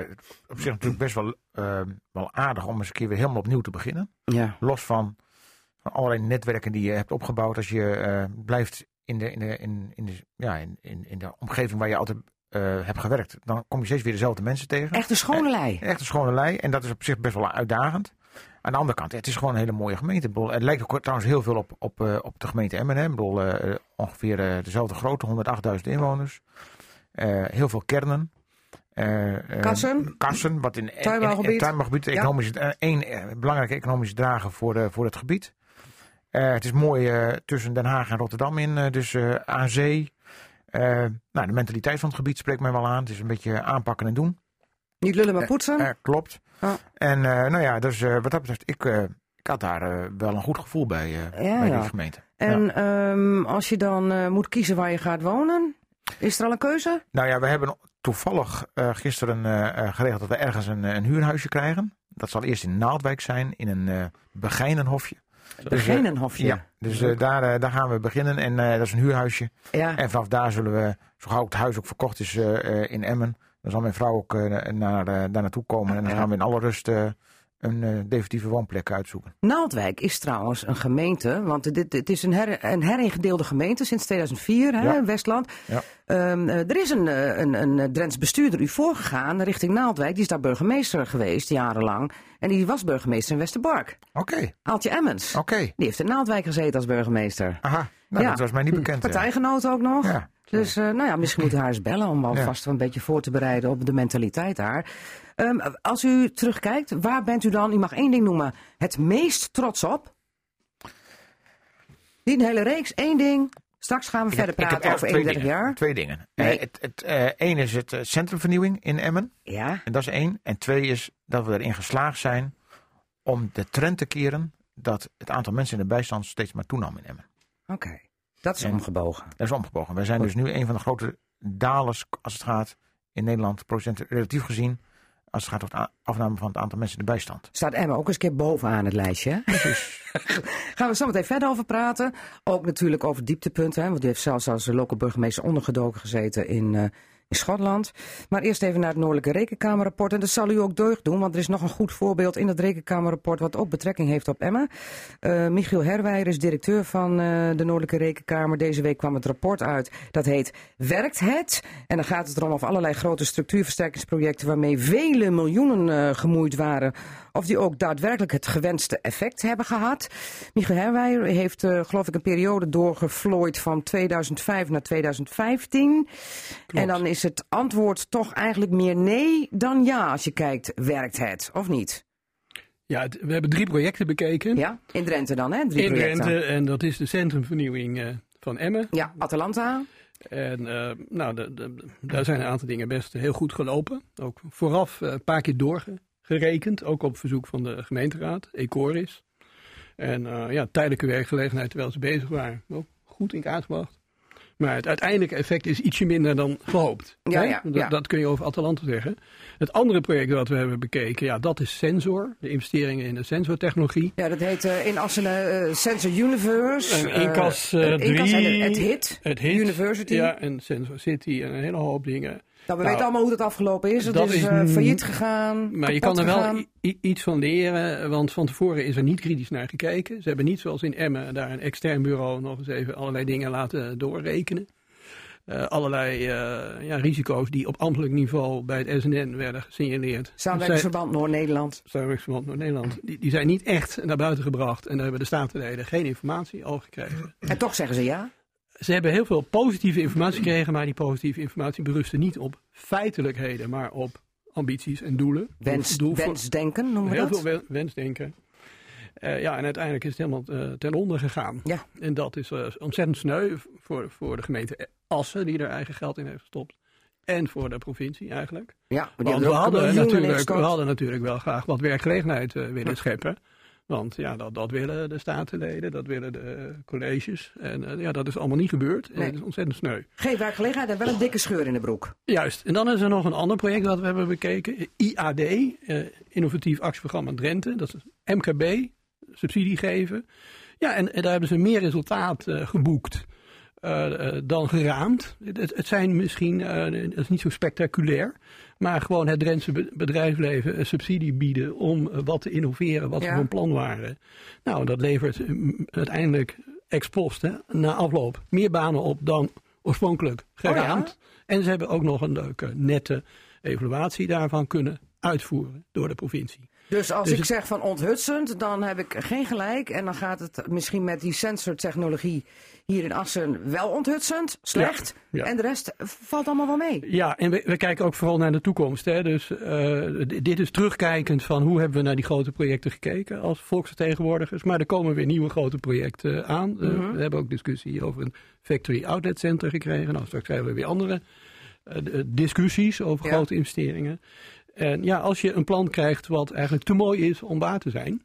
op zich natuurlijk best wel, uh, wel aardig om eens een keer weer helemaal opnieuw te beginnen. Ja. Los van, van allerlei netwerken die je hebt opgebouwd. Als je uh, blijft in de, in, de, in, in, de, ja, in, in, in de omgeving waar je altijd hebt gewerkt, dan kom je steeds weer dezelfde mensen tegen. Echt een schone lei. Echt een schone lei. En dat is op zich best wel uitdagend. Aan de andere kant, het is gewoon een hele mooie gemeente. Het lijkt ook trouwens heel veel op, op, uh, op de gemeente Emmen. Ik bedoel, uh, ongeveer dezelfde grootte, 108.000 inwoners. heel veel kernen. Kassen. Kassen, wat in, in tuinbouwgebied ja. economisch, een belangrijke economische drager voor, voor het gebied. het is mooi tussen Den Haag en Rotterdam in, dus aan zee. nou, de mentaliteit van het gebied spreekt mij wel aan. Het is een beetje aanpakken en doen. Niet lullen maar poetsen. klopt. Oh. En uh, nou ja, dus uh, wat dat betreft, ik, uh, ik had daar wel een goed gevoel bij, ja, bij ja. die gemeente. En ja. um, als je dan moet kiezen waar je gaat wonen, is er al een keuze? Nou ja, we hebben toevallig gisteren geregeld dat we ergens een, een, huurhuisje krijgen. Dat zal eerst in Naaldwijk zijn, in een Begijnenhofje. Begijnenhofje? ja, dus daar, daar gaan we beginnen en dat is een huurhuisje. Ja. En vanaf daar zullen we, zo gauw het huis ook verkocht is in Emmen, dan zal mijn vrouw ook uh, naar, uh, daar naartoe komen. En dan gaan we in alle rust uh, een definitieve woonplek uitzoeken. Naaldwijk is trouwens een gemeente, want dit, het is een, her, een heringedeelde gemeente sinds 2004, hè, ja. Westland. Ja. Um, er is een, een, een Drents bestuurder u voorgegaan richting Naaldwijk. Die is daar burgemeester geweest jarenlang. En die was burgemeester in Westerbork. Oké. Okay. Aaltje Emmens. Oké. Okay. Die heeft in Naaldwijk gezeten als burgemeester. Aha, nou, ja. dat was mij niet bekend. Partijgenoot ook nog. Ja. Dus uh, nou ja, misschien moet u haar eens bellen om alvast ja. een beetje voor te bereiden op de mentaliteit daar. Um, als u terugkijkt, waar bent u dan, u mag één ding noemen, het meest trots op? Niet een hele reeks, één ding. Straks gaan we Ik verder heb- praten over twee 31 dingen. jaar. Twee dingen. Nee. Eh, het, het, eh, één is het eh, centrumvernieuwing in Emmen. Ja, En dat is één. En twee is dat we erin geslaagd zijn om de trend te keren dat het aantal mensen in de bijstand steeds maar toenam in Emmen. oké. Dat is En- omgebogen. Dat is omgebogen. Wij zijn dus nu een van de grote dalers als het gaat in Nederland, procent relatief gezien, als het gaat om de afname van het aantal mensen in de bijstand. Staat Emma ook eens een keer bovenaan het lijstje. hè? Gaan we zo meteen verder over praten. Ook natuurlijk over dieptepunten. Hè, want u heeft zelfs als local burgemeester ondergedoken gezeten in, eh, Schotland. Maar eerst even naar het Noordelijke Rekenkamerrapport. En dat zal u ook deugd doen, want er is nog een goed voorbeeld in het Rekenkamerrapport wat ook betrekking heeft op Emma. Eh, Michiel Herwijer is directeur van eh, de Noordelijke Rekenkamer. Deze week kwam het rapport uit. Dat heet Werkt het? En dan gaat het erom of allerlei grote structuurversterkingsprojecten waarmee vele miljoenen eh, gemoeid waren, of die ook daadwerkelijk het gewenste effect hebben gehad. Michiel Herwijer heeft, eh, geloof ik, een periode doorgevlooid van 2005 naar 2015. En dan is het antwoord toch eigenlijk meer nee dan ja als je kijkt, werkt het of niet? Ja, we hebben drie projecten bekeken. Ja, in Drenthe dan, hè? Drie in projecten. Drenthe. En dat is de centrumvernieuwing eh, van Emmen. Ja, Atalanta. En eh, nou, de, de- daar zijn een aantal dingen best heel goed gelopen. Ook vooraf een paar keer doorgerekend. Ook op verzoek van de gemeenteraad, Ecoris. En eh, ja, tijdelijke werkgelegenheid terwijl ze bezig waren. Ook goed in kaart gebracht. Maar het uiteindelijke effect is ietsje minder dan gehoopt. Ja, ja, dat, ja. dat kun je over Atalanta zeggen. Het andere project dat we hebben bekeken, ja, dat is Sensor. De investeringen in de sensortechnologie. Ja, dat heet eh, in Assen eh, Sensor Universe. En Incas, eh, eh, Incas en drie. het, het HIT. Het HIT, University. Ja, en Sensor City en een hele hoop dingen. Nou, we Nou, weten allemaal hoe dat afgelopen is. Het dat is, eh, failliet gegaan. Maar je kan er wel gegaan. iets van leren, want van tevoren is er niet kritisch naar gekeken. Ze hebben niet zoals in Emmen daar een extern bureau nog eens even allerlei dingen laten doorrekenen. Eh, allerlei eh, ja, risico's die op ambtelijk niveau bij het SNN werden gesignaleerd. Samenwerkingsverband Noord-Nederland. Samenwerkingsverband Noord-Nederland. Die, die zijn niet echt naar buiten gebracht en daar hebben de statenleden geen informatie over gekregen. En toch zeggen ze ja. Ze hebben heel veel positieve informatie gekregen, maar die positieve informatie berustte niet op feitelijkheden, maar op ambities en doelen. Wens, Doel- wensdenken noemen we Heel dat. veel wen- wensdenken. Eh, ja, en uiteindelijk is het helemaal eh, ten onder gegaan. Ja. En dat is eh, ontzettend sneu voor, voor de gemeente Assen, die er eigen geld in heeft gestopt. En voor de provincie eigenlijk. Ja, Want we hadden, natuurlijk, we hadden natuurlijk wel graag wat werkgelegenheid willen scheppen. Want ja, dat, dat willen de statenleden, dat willen de eh, colleges. En eh, ja, dat is allemaal niet gebeurd. En Nee. het is ontzettend sneu. Geen werkgelegenheid en wel een dikke scheur in de broek. Juist. En dan is er nog een ander project dat we hebben bekeken. IAD, eh, Innovatief Actieprogramma Drenthe. Dat is MKB, subsidie geven. Ja, en, en daar hebben ze meer resultaat geboekt eh, eh, dan geraamd. Het, het zijn misschien, eh, dat is niet zo spectaculair, maar gewoon het Drentse be- bedrijfsleven een subsidie bieden om wat te innoveren, wat Ja. ze van plan waren. Nou, dat levert uiteindelijk ex post, hè, na afloop, meer banen op dan oorspronkelijk geraamd. En ze hebben ook nog een leuke, nette evaluatie daarvan kunnen uitvoeren door de provincie. Dus als Dus ik zeg van onthutsend, dan heb ik geen gelijk. En dan gaat het misschien met die sensortechnologie hier in Assen wel onthutsend, slecht. Ja, ja. En de rest valt allemaal wel mee. Ja, en we, we kijken ook vooral naar de toekomst. Hè. Dus eh, dit is terugkijkend van hoe hebben we naar die grote projecten gekeken als volksvertegenwoordigers. Maar er komen weer nieuwe grote projecten aan. Eh, Mhm. we hebben ook discussie over een factory outlet center gekregen. Nou, straks krijgen we weer andere eh, discussies over Ja. grote investeringen. En ja, als je een plan krijgt wat eigenlijk te mooi is om waar te zijn.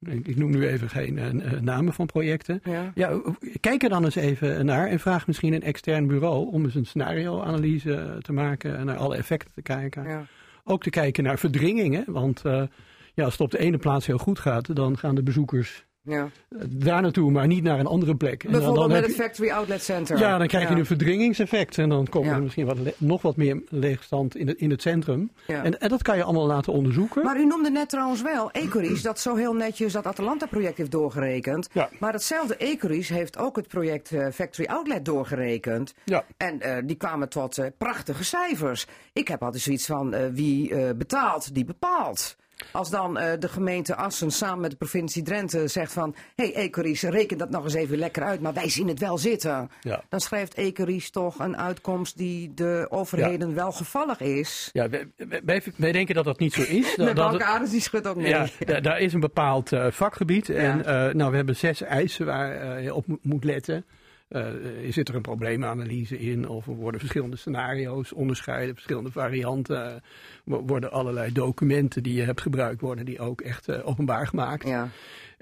Ik, ik noem nu even geen eh, eh, namen van projecten. Ja. Ja, kijk er dan eens even naar en vraag misschien een extern bureau om eens een scenario-analyse te maken en naar alle effecten te kijken. Ja. Ook te kijken naar verdringingen, want eh, ja, als het op de ene plaats heel goed gaat, dan gaan de bezoekers Ja. eh, daar naartoe, maar niet naar een andere plek. En dan- Bijvoorbeeld dan met het Factory Outlet Center. ja, dan krijg je een verdringingseffect en dan komt Ja. er misschien wat nog wat meer leegstand in het, in het centrum. Ja. En, en dat kan je allemaal laten onderzoeken. Maar u noemde net trouwens wel Ecoris, dat zo heel netjes dat Atalanta-project heeft doorgerekend. Ja. Maar hetzelfde Ecoris heeft ook het project eh, Factory Outlet doorgerekend. Ja. En eh, die kwamen tot prachtige cijfers. Ik heb altijd zoiets van, wie betaalt, die bepaalt. Als dan uh, de gemeente Assen samen met de provincie Drenthe zegt van... hé hey, Ecoris, reken dat nog eens even lekker uit, maar wij zien het wel zitten. Ja. Dan schrijft Ecoris toch een uitkomst die de overheden Ja. wel gevallig is. Ja, wij, wij, wij denken dat dat niet zo is. De die schudt ook nee. ja, da- daar is een bepaald eh, vakgebied. En eh, nou, we hebben zes eisen waar eh, je op mo- moet letten. Eh, zit er een probleemanalyse in? Of worden verschillende scenario's onderscheiden, verschillende varianten? eh, wo- worden allerlei documenten die je hebt gebruikt, worden die ook echt eh, openbaar gemaakt? Ja.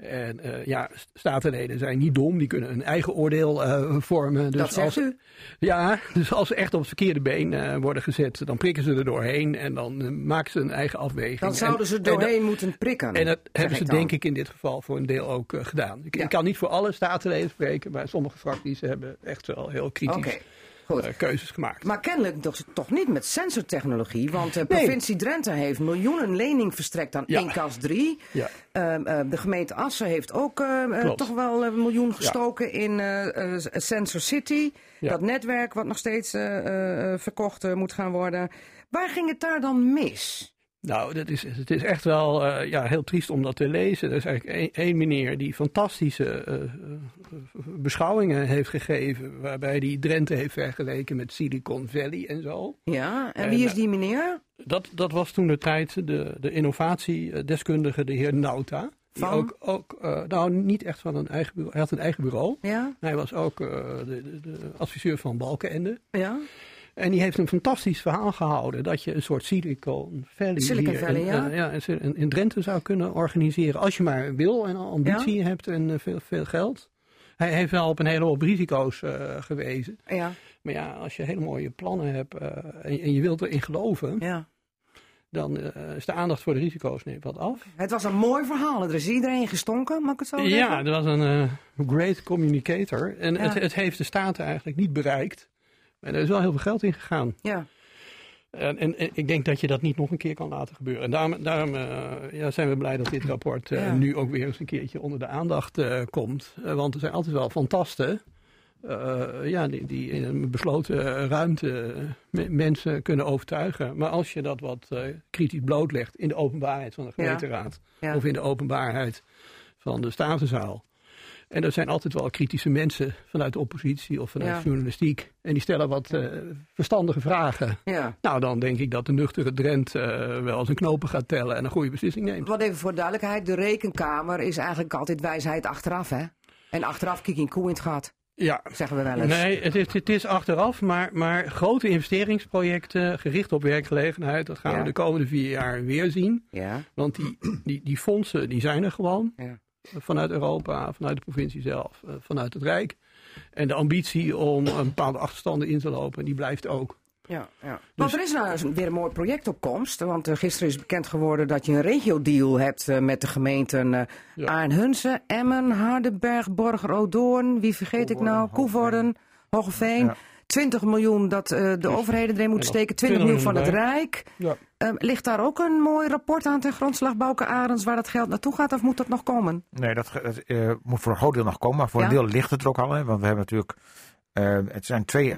En eh, ja, st- statenleden zijn niet dom, die kunnen een eigen oordeel eh, vormen. Dus dat als, u. Ja, dus als ze echt op het verkeerde been eh, worden gezet, dan prikken ze er doorheen en dan maken ze een eigen afweging. Dan En- zouden ze en dat- doorheen moeten prikken. en dat hebben ze dan. denk ik in dit geval voor een deel ook gedaan. Ik, Ja. ik kan niet voor alle statenleden spreken, maar sommige fracties hebben echt wel heel kritisch eh, keuzes gemaakt. Maar kennelijk toch, toch niet met sensortechnologie, want de Nee. provincie Drenthe heeft miljoenen lening verstrekt aan Ja. Incas 3. Ja. Ehm, eh, de gemeente Assen heeft ook eh, eh, toch wel een miljoen gestoken in eh, eh, Sensor City. Ja. Dat netwerk wat nog steeds eh, eh, eh, verkocht eh, moet gaan worden. Waar ging het daar dan mis? Nou, dat is, het is echt wel eh, ja, heel triest om dat te lezen. Er is eigenlijk één- meneer die fantastische eh, eh, beschouwingen heeft gegeven. Waarbij hij Drenthe heeft vergeleken met Silicon Valley en zo. Ja, en En, wie is die meneer? Dat, dat was toen de tijd de, de innovatiedeskundige, de heer Nauta. Die Van? ook, ook nou niet echt van een eigen bureau. Hij had een eigen bureau. Ja, Hij was ook de, de, de adviseur van Balkenende. ja. En die heeft een fantastisch verhaal gehouden dat je een soort Silicon Valley, Silicon hier Valley, in, ja. eh, ja, in, in Drenthe zou kunnen organiseren. Als je maar wil en ambitie hebt en eh, veel, veel geld. Hij heeft wel op een hele hoop risico's eh, gewezen. Ja, Maar ja, als je hele mooie plannen hebt en, en je wilt erin geloven, ja. dan is de aandacht voor de risico's neemt wat af. Het was een mooi verhaal. Er is iedereen gestonken, mag ik het zo zeggen? Ja, dat was een great communicator. En het, het heeft de Staten eigenlijk niet bereikt. Maar er is wel heel veel geld in gegaan. Ja. En, en, en ik denk dat je dat niet nog een keer kan laten gebeuren. En daarom, daarom eh, ja, zijn we blij dat dit rapport eh, Ja. nu ook weer eens een keertje onder de aandacht eh, komt. Want er zijn altijd wel fantasten. ja, die, die in een besloten ruimte me- mensen kunnen overtuigen. Maar als je dat wat kritisch blootlegt in de openbaarheid van de gemeenteraad. Ja. Of in de openbaarheid van de Statenzaal. En er zijn altijd wel kritische mensen vanuit de oppositie of vanuit Ja. journalistiek. En die stellen wat eh, verstandige vragen. ja. Nou, dan denk ik dat de nuchtere Drent eh, wel zijn knopen gaat tellen en een goede beslissing neemt. Wat even voor duidelijkheid, de rekenkamer is eigenlijk altijd wijsheid achteraf, hè? En achteraf kijk een koe in het gat, Ja, zeggen we wel eens. nee, het is, het is achteraf, maar, maar grote investeringsprojecten gericht op werkgelegenheid, dat gaan Ja. we de komende vier jaar weer zien. Ja, Want die, die, die fondsen die zijn er gewoon. Ja. Vanuit Europa, vanuit de provincie zelf, eh, vanuit het Rijk. En de ambitie om een bepaalde achterstanden in te lopen, die blijft ook. ja, ja. Dus- Want er is nou weer een mooi project op komst. Want eh, gisteren is bekend geworden dat je een regio-deal hebt eh, met de gemeenten eh Ja. Arnhunsen, Emmen, Hardenberg, Borger, Odoorn. Wie vergeet ik nou? Koevoorden, Hoogeveen. Ja. 20 miljoen dat eh, de overheden erin moeten steken. 20 miljoen van het 20 Rijk. Ja. Eh, ligt daar ook een mooi rapport aan ten grondslag Bouke Arends waar dat geld naartoe gaat? Of moet dat nog komen? Nee, dat, eh, moet voor een groot deel nog komen. Maar voor Ja. een deel ligt het er ook al. Hè, want we hebben natuurlijk. eh, het zijn twee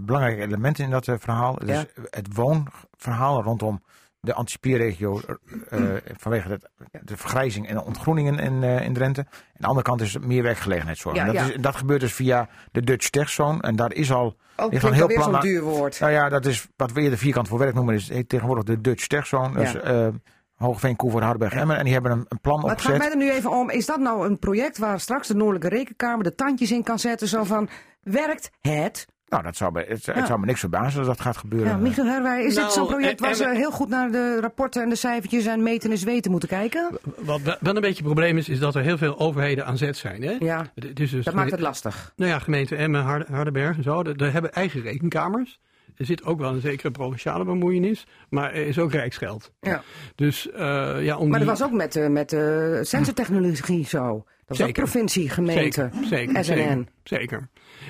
belangrijke elementen in dat verhaal. Dus Ja. het woonverhaal rondom de anticipeerregio. eh, vanwege het, de vergrijzing en de ontgroeningen in, eh, in Drenthe. Aan de andere kant is het meer werkgelegenheidszorg. Ja, En dat, ja. is, dat gebeurt dus via de Dutch Tech Zone. En daar is al. Oh, Ligt heel plan zo'n duur woord. Nou ja, dat is wat we eerder vierkant voor werk noemen. Is heet tegenwoordig de Dutch Tech Zone. Dus Ja. eh Hoogveen, Koevoort, Hardenberg, Emmen. En die hebben een, een plan Maar het gaat opgezet. mij er nu even om. Is dat nou een project waar straks de Noordelijke Rekenkamer de tandjes in kan zetten? Zo van, werkt het? Nou, dat zou, me- het, Ja. het zou me niks verbazen als dat gaat gebeuren. Ja, Michiel Herwij, is Nou, dit zo'n project en- waar ze en- heel goed naar de rapporten en de cijfertjes en meten is weten moeten kijken? Wat wel een beetje het probleem is, is dat er heel veel overheden aan zet zijn. Hè? Ja, Het het is dus dat maakt het lastig. Nou ja, gemeente Emmen, Harde- Hardenberg en zo, die hebben eigen rekenkamers. Er zit ook wel een zekere provinciale bemoeienis, maar er is ook rijksgeld. Ja. Dus eh, ja, om Maar die... dat was ook met, eh, met de sensortechnologie zo. Dat was ook Zeker. provincie, gemeente, Zeker, zeker, SNN. zeker, zeker.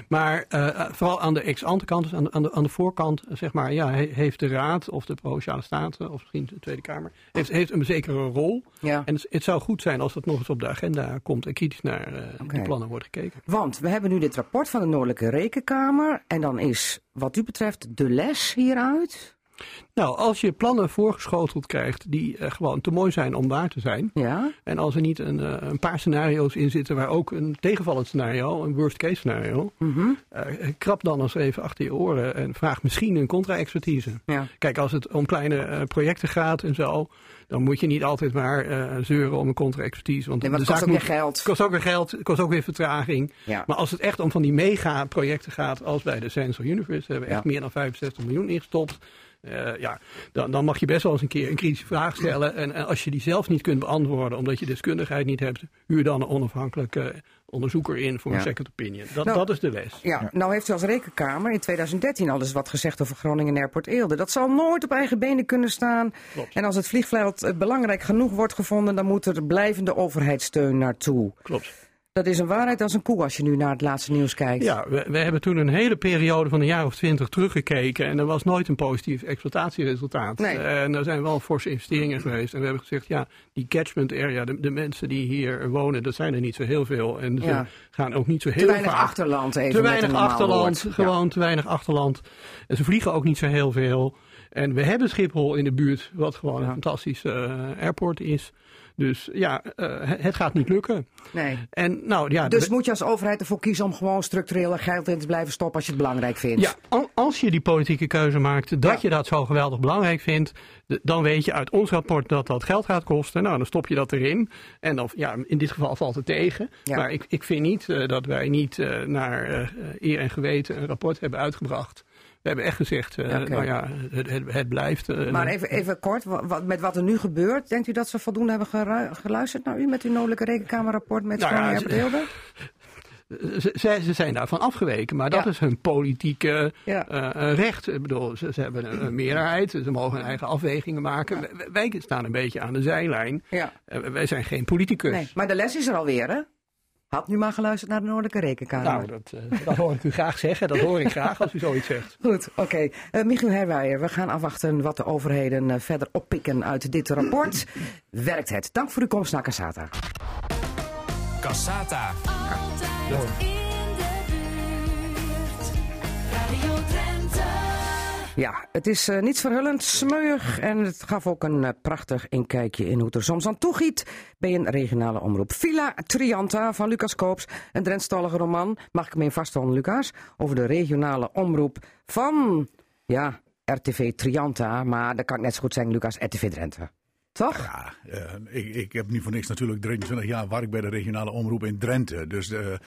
Maar eh, vooral aan de ex-ante kant, dus aan de, aan, de, aan de voorkant, eh, zeg maar, ja, he- heeft de Raad of de Provinciale Staten, of misschien de Tweede Kamer, heeft, heeft een zekere rol. Ja. En het, het zou goed zijn als dat nog eens op de agenda komt en kritisch naar eh, Oké. die plannen wordt gekeken. Want we hebben nu dit rapport van de Noordelijke Rekenkamer. En dan is, wat u betreft, de les hieruit. Nou, als je plannen voorgeschoteld krijgt die uh, gewoon te mooi zijn om waar te zijn. Ja? En als er niet een, uh, een paar scenario's in zitten waar ook een tegenvallend scenario, een worst case scenario. Mm -hmm. uh, krap dan eens even achter je oren en vraag misschien een contra-expertise. Ja. Kijk, als het om kleine projecten gaat en zo, dan moet je niet altijd maar zeuren om een contra-expertise. Want nee, maar het kost ook moet, weer geld. kost ook weer geld, kost ook weer vertraging. Ja. Maar als het echt om van die mega-projecten gaat, als bij de Sensor Universe, hebben we echt meer dan 65 miljoen ingestopt. Uh, ja, dan, dan, mag je best wel eens een keer een kritische vraag stellen. En, en, als je die zelf niet kunt beantwoorden, omdat je deskundigheid niet hebt, huur dan een onafhankelijke onderzoeker in voor Ja. een second opinion. Dat, Nou, dat is de les. Ja, nou heeft u als rekenkamer in 2013 al eens wat gezegd over Groningen Airport Eelde. Dat zal nooit op eigen benen kunnen staan. Klopt. En als het vliegveld eh, belangrijk genoeg wordt gevonden, dan moet er blijvende overheidssteun naartoe. Klopt. Dat is een waarheid als een koe als je nu naar het laatste nieuws kijkt. Ja, we, we hebben toen een hele periode van een jaar of twintig teruggekeken. En er was nooit een positief exploitatieresultaat. Nee. En er zijn wel forse investeringen geweest. En we hebben gezegd, ja, die catchment area, de, de mensen die hier wonen, dat zijn er niet zo heel veel. En ze Ja. gaan ook niet zo heel Te weinig vaak. achterland even. Te weinig achterland, woord. gewoon te weinig achterland. En ze vliegen ook niet zo heel veel. En we hebben Schiphol in de buurt, wat gewoon Ja. een fantastische eh, airport is. Dus ja, eh, het gaat niet lukken. Nee. En nou ja, Dus moet je als overheid ervoor kiezen om gewoon structureel geld in te blijven stoppen als je het belangrijk vindt. Ja, al- als je die politieke keuze maakt dat Ja. je dat zo geweldig belangrijk vindt, dan weet je uit ons rapport dat dat geld gaat kosten. Nou, dan stop je dat erin. En dan, ja, in dit geval valt het tegen. Ja. Maar ik, ik vind niet eh, dat wij niet eh, naar eer en geweten een rapport hebben uitgebracht. We hebben echt gezegd, eh, nou ja, het, het, het blijft. eh, Maar even, even kort, wa- wat, met wat er nu gebeurt, denkt u dat ze voldoende hebben geluisterd naar u met uw noodelijke rekenkamerrapport met Nou ja, ze- ze, zijn daarvan afgeweken, maar dat Ja. is hun politieke Ja. eh, recht. Ik bedoel, ze, ze hebben een, een meerderheid, ze mogen hun eigen afwegingen maken. Wij, wij staan een beetje aan de zijlijn. Wij zijn geen politicus. Nee, maar de les is er alweer, hè? Had nu maar geluisterd naar de Noordelijke Rekenkamer. Nou, dat, eh, dat hoor ik u graag zeggen. Dat hoor ik graag als u zoiets zegt. Goed, oké. Eh, Michiel Herwijer, we gaan afwachten wat de overheden eh, verder oppikken uit dit rapport. Werkt het? Dank voor uw komst naar Casata. Cassata. Altijd in de buurt. Radio. Ja, het is eh, niets verhullend, smeuig en het gaf ook een eh, prachtig inkijkje in hoe het er soms aan toegiet bij een regionale omroep. Villa Trianta van Lucas Koops, een Drentstalige roman, mag ik me in vasthouden Lucas, over de regionale omroep van, ja, RTV Trianta, maar dat kan ik net zo goed zeggen Lucas, RTV Drenthe. Toch? Ja, eh, ik, ik heb nu voor niks natuurlijk 23 jaar werk bij de regionale omroep in Drenthe. Dus eh, eh,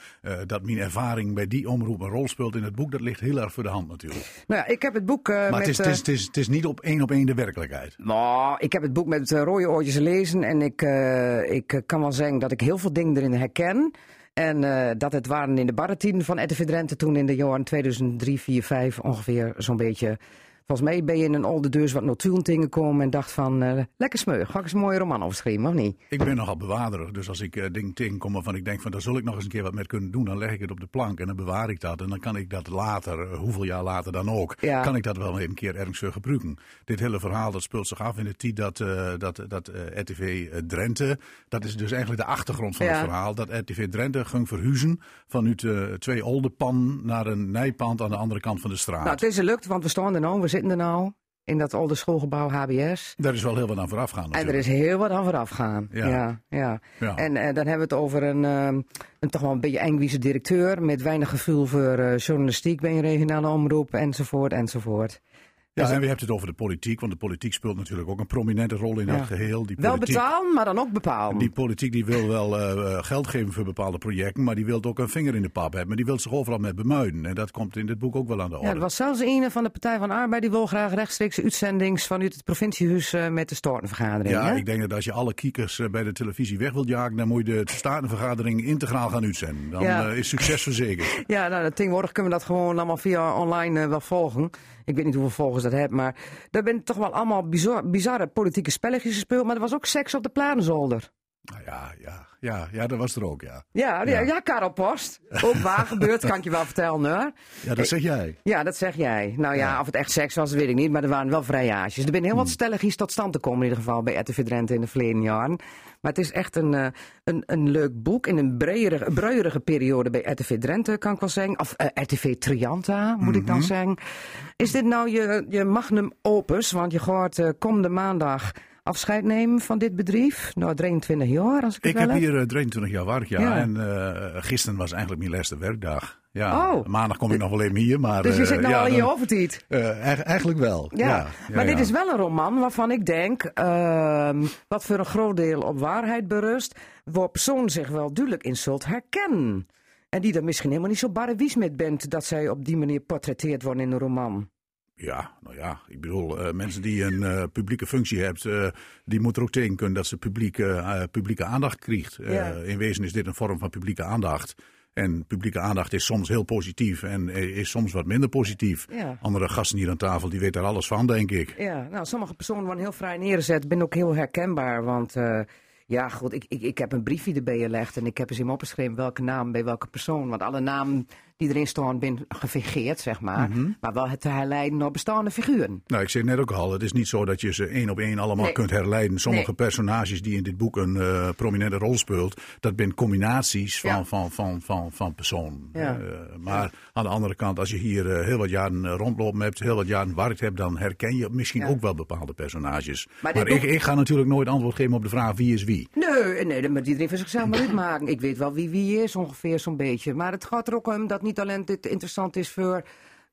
dat mijn ervaring bij die omroep een rol speelt in het boek, dat ligt heel erg voor de hand natuurlijk. Nou ja, ik heb het boek Maar met... het is, het, is, het, is, het is niet op één op één de werkelijkheid. Nou, ik heb het boek met rode oortjes gelezen en ik, ik kan wel zeggen dat ik heel veel dingen erin herken. En dat het waren in de barretien van RTV Drenthe toen in de jaren 2003, 4, 5 ongeveer zo'n beetje. Volgens mij ben je in een oude deurs wat notulen tegengekomen en dacht van eh, lekker smeug, ga ik eens een mooie roman over schrijven, of niet? Ik ben nogal bewaarderig, dus als ik eh, dingen tegenkom waarvan ik denk van daar zul ik nog eens een keer wat mee kunnen doen, dan leg ik het op de plank en dan bewaar ik dat. En dan kan ik dat later, eh, hoeveel jaar later dan ook, Ja. kan ik dat wel een keer ergens gebruiken. Dit hele verhaal dat speelt zich af in de tijd dat, dat, dat RTV Drenthe, dat is dus eigenlijk de achtergrond van Ja. het verhaal, dat RTV Drenthe ging verhuizen vanuit twee oude pan naar een nijpand aan de andere kant van de straat. Nou, het is gelukt, want we staan er nou, we zitten er nou in dat oude schoolgebouw HBS. Daar is wel heel wat aan vooraf gaan En er is heel wat aan vooraf gaan. Ja. Ja. Ja, Ja. En eh, dan hebben we het over een, ehm, een toch wel een beetje engwiese directeur. met weinig gevoel voor eh, journalistiek bij een regionale omroep. enzovoort, enzovoort. Ja, en we hebben het over de politiek, want de politiek speelt natuurlijk ook een prominente rol in Ja. dat geheel. Die Wel betalen, maar dan ook bepalen. Die politiek die wil wel eh, geld geven voor bepaalde projecten, maar die wil ook een vinger in de pap hebben. Maar die wil zich overal mee bemuiden. En dat komt in dit boek ook wel aan de orde. Ja, er was zelfs een van de Partij van de Arbeid. die wil graag rechtstreeks uitzendings vanuit het provinciehuis eh, met de Statenvergadering. Ja, hè? ik denk dat als je alle kiekers eh, bij de televisie weg wilt jagen, dan moet je de statenvergadering integraal gaan uitzenden. Dan Ja. eh, is succes verzekerd. Ja, nou, tegenwoordig kunnen we dat gewoon allemaal via online eh, wel volgen. Ik weet niet hoeveel volgers dat hebt, maar daar zijn toch wel allemaal bizar, bizarre politieke spelletjes gespeeld. Maar er was ook seks op de planenzolder. Nou ja, ja, ja, ja, dat was er ook, ja. Ja, ja. Ja. Karel Post. Ook waar gebeurd, kan ik je wel vertellen hoor. Ja, dat zeg jij. Ja, dat zeg jij. Nou ja, Ja. of het echt seks was, weet ik niet. Maar er waren wel vrijages. Er zijn heel Hmm. wat stelligjes tot stand te komen in ieder geval bij RTV Drenthe in de verleden jaren. Maar het is echt een, eh, een, een leuk boek in een breiere, breuierige periode bij RTV Drenthe, kan ik wel zeggen. Of eh, RTV Trianta, moet ik dan Mhm. zeggen. Is dit nou je, je magnum opus? Want je gaat eh, komende maandag afscheid nemen van dit bedrijf. Nou, 23 jaar, als ik het Ik heb hier eh, 23 jaar werk, ja. Ja. En eh, gisteren was eigenlijk mijn laatste werkdag. Ja, Oh. maandag kom ik nog wel even hier, maar... Dus je eh, zit nou ja, al in je dan- overtijd. eh, eig- eigenlijk wel, Ja, ja. ja, maar dit ja. is wel een roman waarvan ik denk, ehm, wat voor een groot deel op waarheid berust, waar persoon zich wel duidelijk in zult herkennen. En die er misschien helemaal niet zo barre wies met bent dat zij op die manier portretteerd worden in een roman. Ja, nou ja, ik bedoel, eh, mensen die een eh, publieke functie hebben, eh, die moeten er ook tegen kunnen dat ze publieke, publieke aandacht krijgt. Ja. in wezen is dit een vorm van publieke aandacht. En publieke aandacht is soms heel positief en is soms wat minder positief. Ja. Andere gasten hier aan tafel, die weten er alles van, denk ik. Ja, nou, sommige personen worden heel vrij neergezet. ben ook heel herkenbaar, want ja, goed, ik, ik, ik heb een briefje erbij gelegd en ik heb eens in opgeschreven welke naam bij welke persoon. Want alle namen die erin staan, gefingeerd, zeg maar. Mhm. Maar wel het te herleiden naar bestaande figuren. Nou, ik zei net ook al, het is niet zo dat je ze één op één allemaal Nee. kunt herleiden. Sommige Nee. personages die in dit boek een eh, prominente rol speelt, dat zijn combinaties van, Ja. van, van, van, van personen. Ja. Eh, maar aan de andere kant, als je hier eh, heel wat jaren rondlopen hebt, heel wat jaren werkt hebt, dan herken je misschien ook wel bepaalde personages. Maar ik, boek- ik ga natuurlijk nooit antwoord geven op de vraag wie is wie. Nee, nee, dat moet iedereen voor zichzelf maar uitmaken. Ik weet wel wie wie is, ongeveer zo'n beetje. Maar het gaat er ook om dat niet alleen dit interessant is voor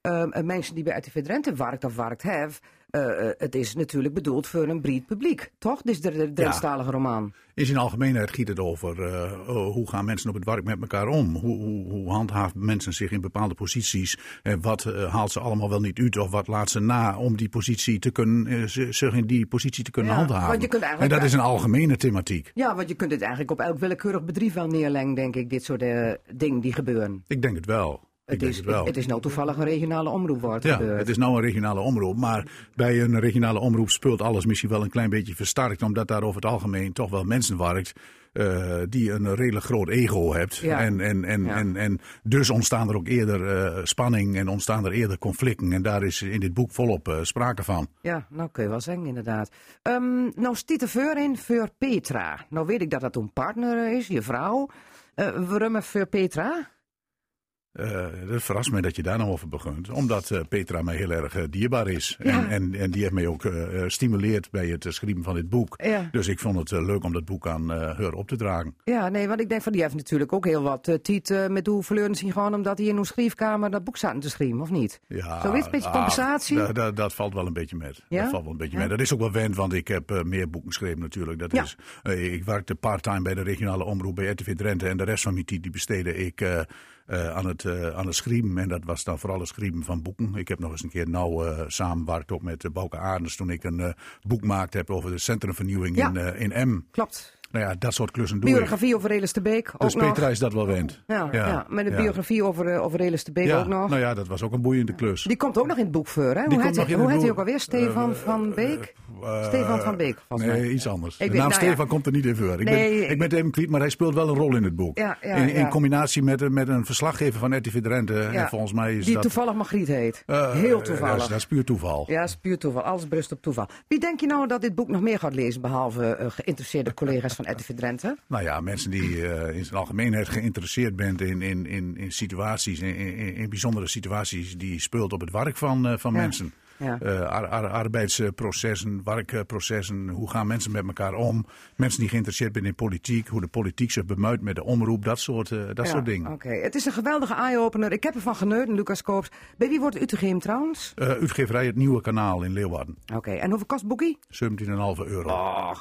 ehm, mensen die bij RTV Drenthe werkt of werkt hebben. Eh, eh, het is natuurlijk bedoeld voor een breed publiek, toch? Dit is de, de Drentstalige roman. In zijn algemeenheid giet het over eh, oh, hoe gaan mensen op het werk met elkaar om? Hoe, hoe, mensen zich in bepaalde posities? En wat haalt ze allemaal wel niet uit of wat laat ze na om die positie te kunnen, zich in die positie te kunnen Ja, handhaven? want je kunt en dat is een algemene thematiek. Ja, want je kunt het eigenlijk op elk willekeurig bedrijf wel neerleggen, denk ik, dit soort dingen die gebeuren. Ik denk het wel. Het is, het wel. het is nou toevallig een regionale omroep het ja, het is nou een regionale omroep. Maar bij een regionale omroep speelt alles misschien wel een klein beetje versterkt. Omdat daar over het algemeen toch wel mensen werkt. eh, die een redelijk groot ego hebt. Ja. En, en, en, Ja. en, en dus ontstaan er ook eerder eh, spanning en ontstaan er eerder conflicten. En daar is in dit boek volop eh, sprake van. Ja, nou kun je wel zeggen, inderdaad. Ehm nou stiet de voor in voor Petra. Nou weet ik dat dat een partner is, je vrouw. Eh waarom voor Petra? Eh, dat verrast mij dat je daar nou over begint. Omdat eh, Petra mij heel erg eh, dierbaar is. Ja. En, en, en die heeft mij ook eh, eh, stimuleerd bij het eh, schrijven van dit boek. Ja. Dus ik vond het eh, leuk om dat boek aan eh haar op te dragen. Ja, nee, want ik denk van die heeft natuurlijk ook heel wat tiet eh, met hoe verleuren zien gewoon omdat hij in een schrijfkamer dat boek zaten te schrijven, of niet? Ja, Zo is een beetje ach, compensatie? da- da- dat valt wel een beetje met. Ja? Dat valt wel een beetje met. Dat is ook wel wend, want ik heb eh, meer boeken geschreven natuurlijk. Dat is, eh, ik werkte part-time bij de regionale omroep bij RTV Drenthe. En de rest van mijn tijd die besteedde ik eh, eh, aan, het, eh, aan het schrijven. En dat was dan vooral het schrijven van boeken. Ik heb nog eens een keer nauw eh samengewerkt ook met uh, Bouke Aardens. Toen ik een eh, boek maakte heb over de centrumvernieuwing Ja. in, eh, in M. Klopt. Nou ja, dat soort klussen doe ik. Biografie over Elis de Beek ook Dus nog. Petra is dat wel wend. Ja, ja, met een biografie over, eh, over Elis de Beek ook nog. nou ja, dat was ook een boeiende klus. Die komt ook nog in het boek voor, hè? Die Hoe heet hij hoe heet hij ook alweer? Stefan Eh, van Beek? Eh, Stefan van Beek, volgens nee, iets anders. De naam nou. Stefan komt er niet in voor. Ik, ben, ik- ben het even kwijt, maar hij speelt wel een rol in het boek. Ja, ja, in, combinatie met, met een verslaggever van RTV Drenthe. En volgens mij is Die dat... toevallig Margriet heet. Heel toevallig. Dat is, dat puur toeval. Ja, is puur toeval. Alles berust op toeval. Wie denk je nou dat dit boek nog meer gaat lezen, behalve eh, geïnteresseerde collega's van RTV Drenthe? Nou ja, mensen die eh, in zijn algemeenheid geïnteresseerd bent in, in, in, in situaties, in, in, in bijzondere situaties die speelt op het werk van, eh, van Ja. mensen. Ja. Eh, ar- ar- arbeidsprocessen, werkprocessen, hoe gaan mensen met elkaar om? Mensen die geïnteresseerd zijn in politiek, hoe de politiek zich bemuit met de omroep, dat soort, eh, dat Ja, soort dingen. Oké, het is een geweldige eye-opener. Ik heb ervan genoten, Lucas Koops. Bij wie wordt Utrecht trouwens? Uitgeverij Het Nieuwe Kanaal in Leeuwarden, Oké, en hoeveel kost boekie? 17,5 euro.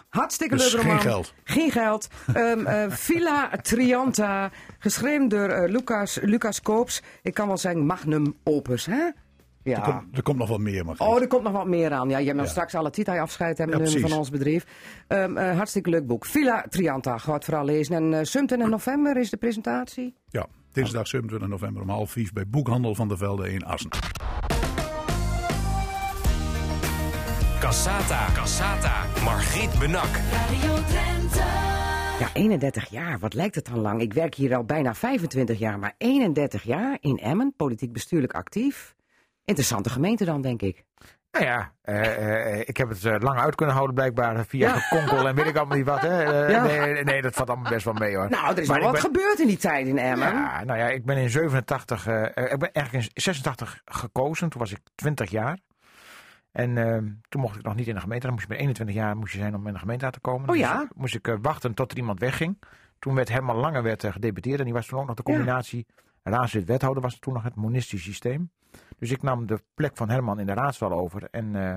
Hartstikke Dus leuk geen roman. geld. Geen geld. Ehm, eh, Villa Trianta, geschreven door Lucas, Lucas Koops. Ik kan wel zeggen magnum opus, hè? Ja. Er, komt, er komt nog wel meer, maar Oh, er komt nog wat meer aan. Ja, je hebt nou Ja. straks alle titel afscheid hebben Ja, van ons bedrijf. Ehm, eh, hartstikke leuk boek. Villa Trianta, gaat vooral lezen. En eh 27 november is de presentatie. Ja, dinsdag 27 november om half vijf bij Boekhandel van der Velde in Assen. Cassata, Cassata, Margriet Benak. Radio Drenthe. Ja, 31 jaar, wat lijkt het dan lang? Ik werk hier al bijna 25 jaar, maar 31 jaar in Emmen, politiek bestuurlijk actief. Interessante gemeente dan, denk ik. Nou ja, eh, eh, ik heb het eh, lang uit kunnen houden blijkbaar via Ja. gekonkel en weet ik allemaal niet wat. Hè. Ja. nee, nee, dat valt allemaal best wel mee hoor. Nou, er is Maar wel wat ben- gebeurd in die tijd in Emmen. Ja, nou ja, ik ben in 87, eh, eh, ik ben eigenlijk in 86 gekozen. Toen was ik 20 jaar. En toen mocht ik nog niet in de gemeente. Dan moest je met 21 jaar moest je zijn om in de gemeente te komen. Oh ja? Dus moest ik wachten tot er iemand wegging. Toen werd Herman Lange werd, gedeputeerd. En die was toen ook nog de Ja. Raadslid-wethouder was toen nog het monistisch systeem. Dus ik nam de plek van Herman in de raadszaal over. En eh,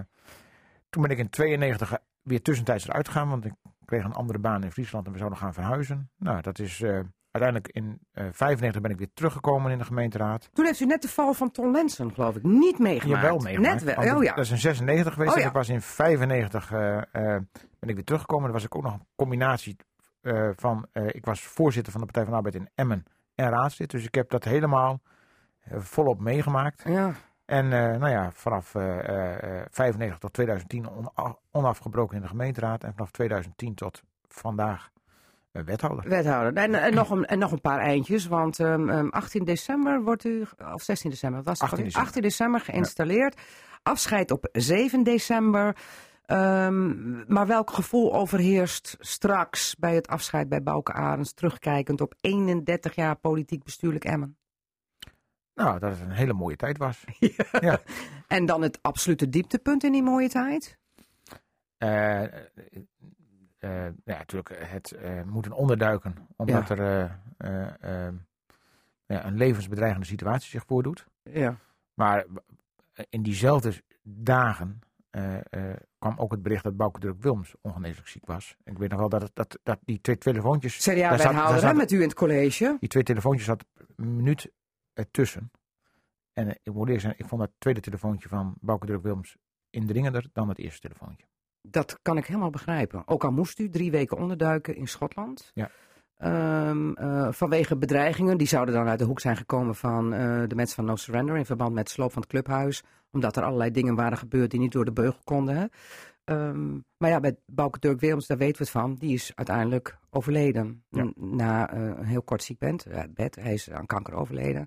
toen ben ik in 92 weer tussentijds eruit gegaan. Want ik kreeg een andere baan in Friesland en we zouden gaan verhuizen. Nou, dat is eh, uiteindelijk in eh 95 ben ik weer teruggekomen in de gemeenteraad. Toen heeft u net de val van Ton Lensen, geloof ik, niet meegemaakt. Jawel meegemaakt. Net wel, oh ja. Dat is in 96 geweest Oh en ik was in 95 eh, eh, ben ik weer teruggekomen. Dan was ik ook nog een combinatie eh, van, eh, ik was voorzitter van de Partij van de Arbeid in Emmen en raadslid. Dus ik heb dat helemaal eh, volop meegemaakt. Ja. En eh, nou ja, vanaf eh, eh, 95 tot 2010 on- onafgebroken in de gemeenteraad. En vanaf 2010 tot vandaag wethouder. Wethouder. En, en, nog een, en nog een paar eindjes, want ehm, ehm, 18 december wordt u, of 16 december, was het? 18 alweer? december. 18 december geïnstalleerd. Afscheid op 7 december. Ehm, maar welk gevoel overheerst straks bij het afscheid bij Bouke Arends, terugkijkend op 31 jaar politiek bestuurlijk Emmen? Nou, dat het een hele mooie tijd was. En dan het absolute dieptepunt in die mooie tijd? Eh, ja, natuurlijk, het eh, moet een onderduiken, omdat er ja, een levensbedreigende situatie zich voordoet. Ja. Maar in diezelfde dagen kwam ook het bericht dat Bouke Druk Wilms ongeneeslijk ziek was. Ik weet nog wel dat, het, dat, dat die twee telefoontjes... CDA-wethouder hè, met u in het college. Die twee telefoontjes zat een minuut ertussen. En eh, ik moet eerlijk zijn, ik vond dat tweede telefoontje van Bouke Druk Wilms indringender dan het eerste telefoontje. Dat kan ik helemaal begrijpen. Ook al moest u drie weken onderduiken in Schotland. Ja. Ehm, eh, vanwege bedreigingen. Die zouden dan uit de hoek zijn gekomen van eh, de mensen van No Surrender. In verband met sloop van het clubhuis. Omdat er allerlei dingen waren gebeurd die niet door de beugel konden. Hè. Ehm, maar ja, bij Bouke Dirk Wilms, daar weten we het van. Die is uiteindelijk overleden. Ja. Na eh, een heel kort ziek bed, ja, bed. Hij is aan kanker overleden.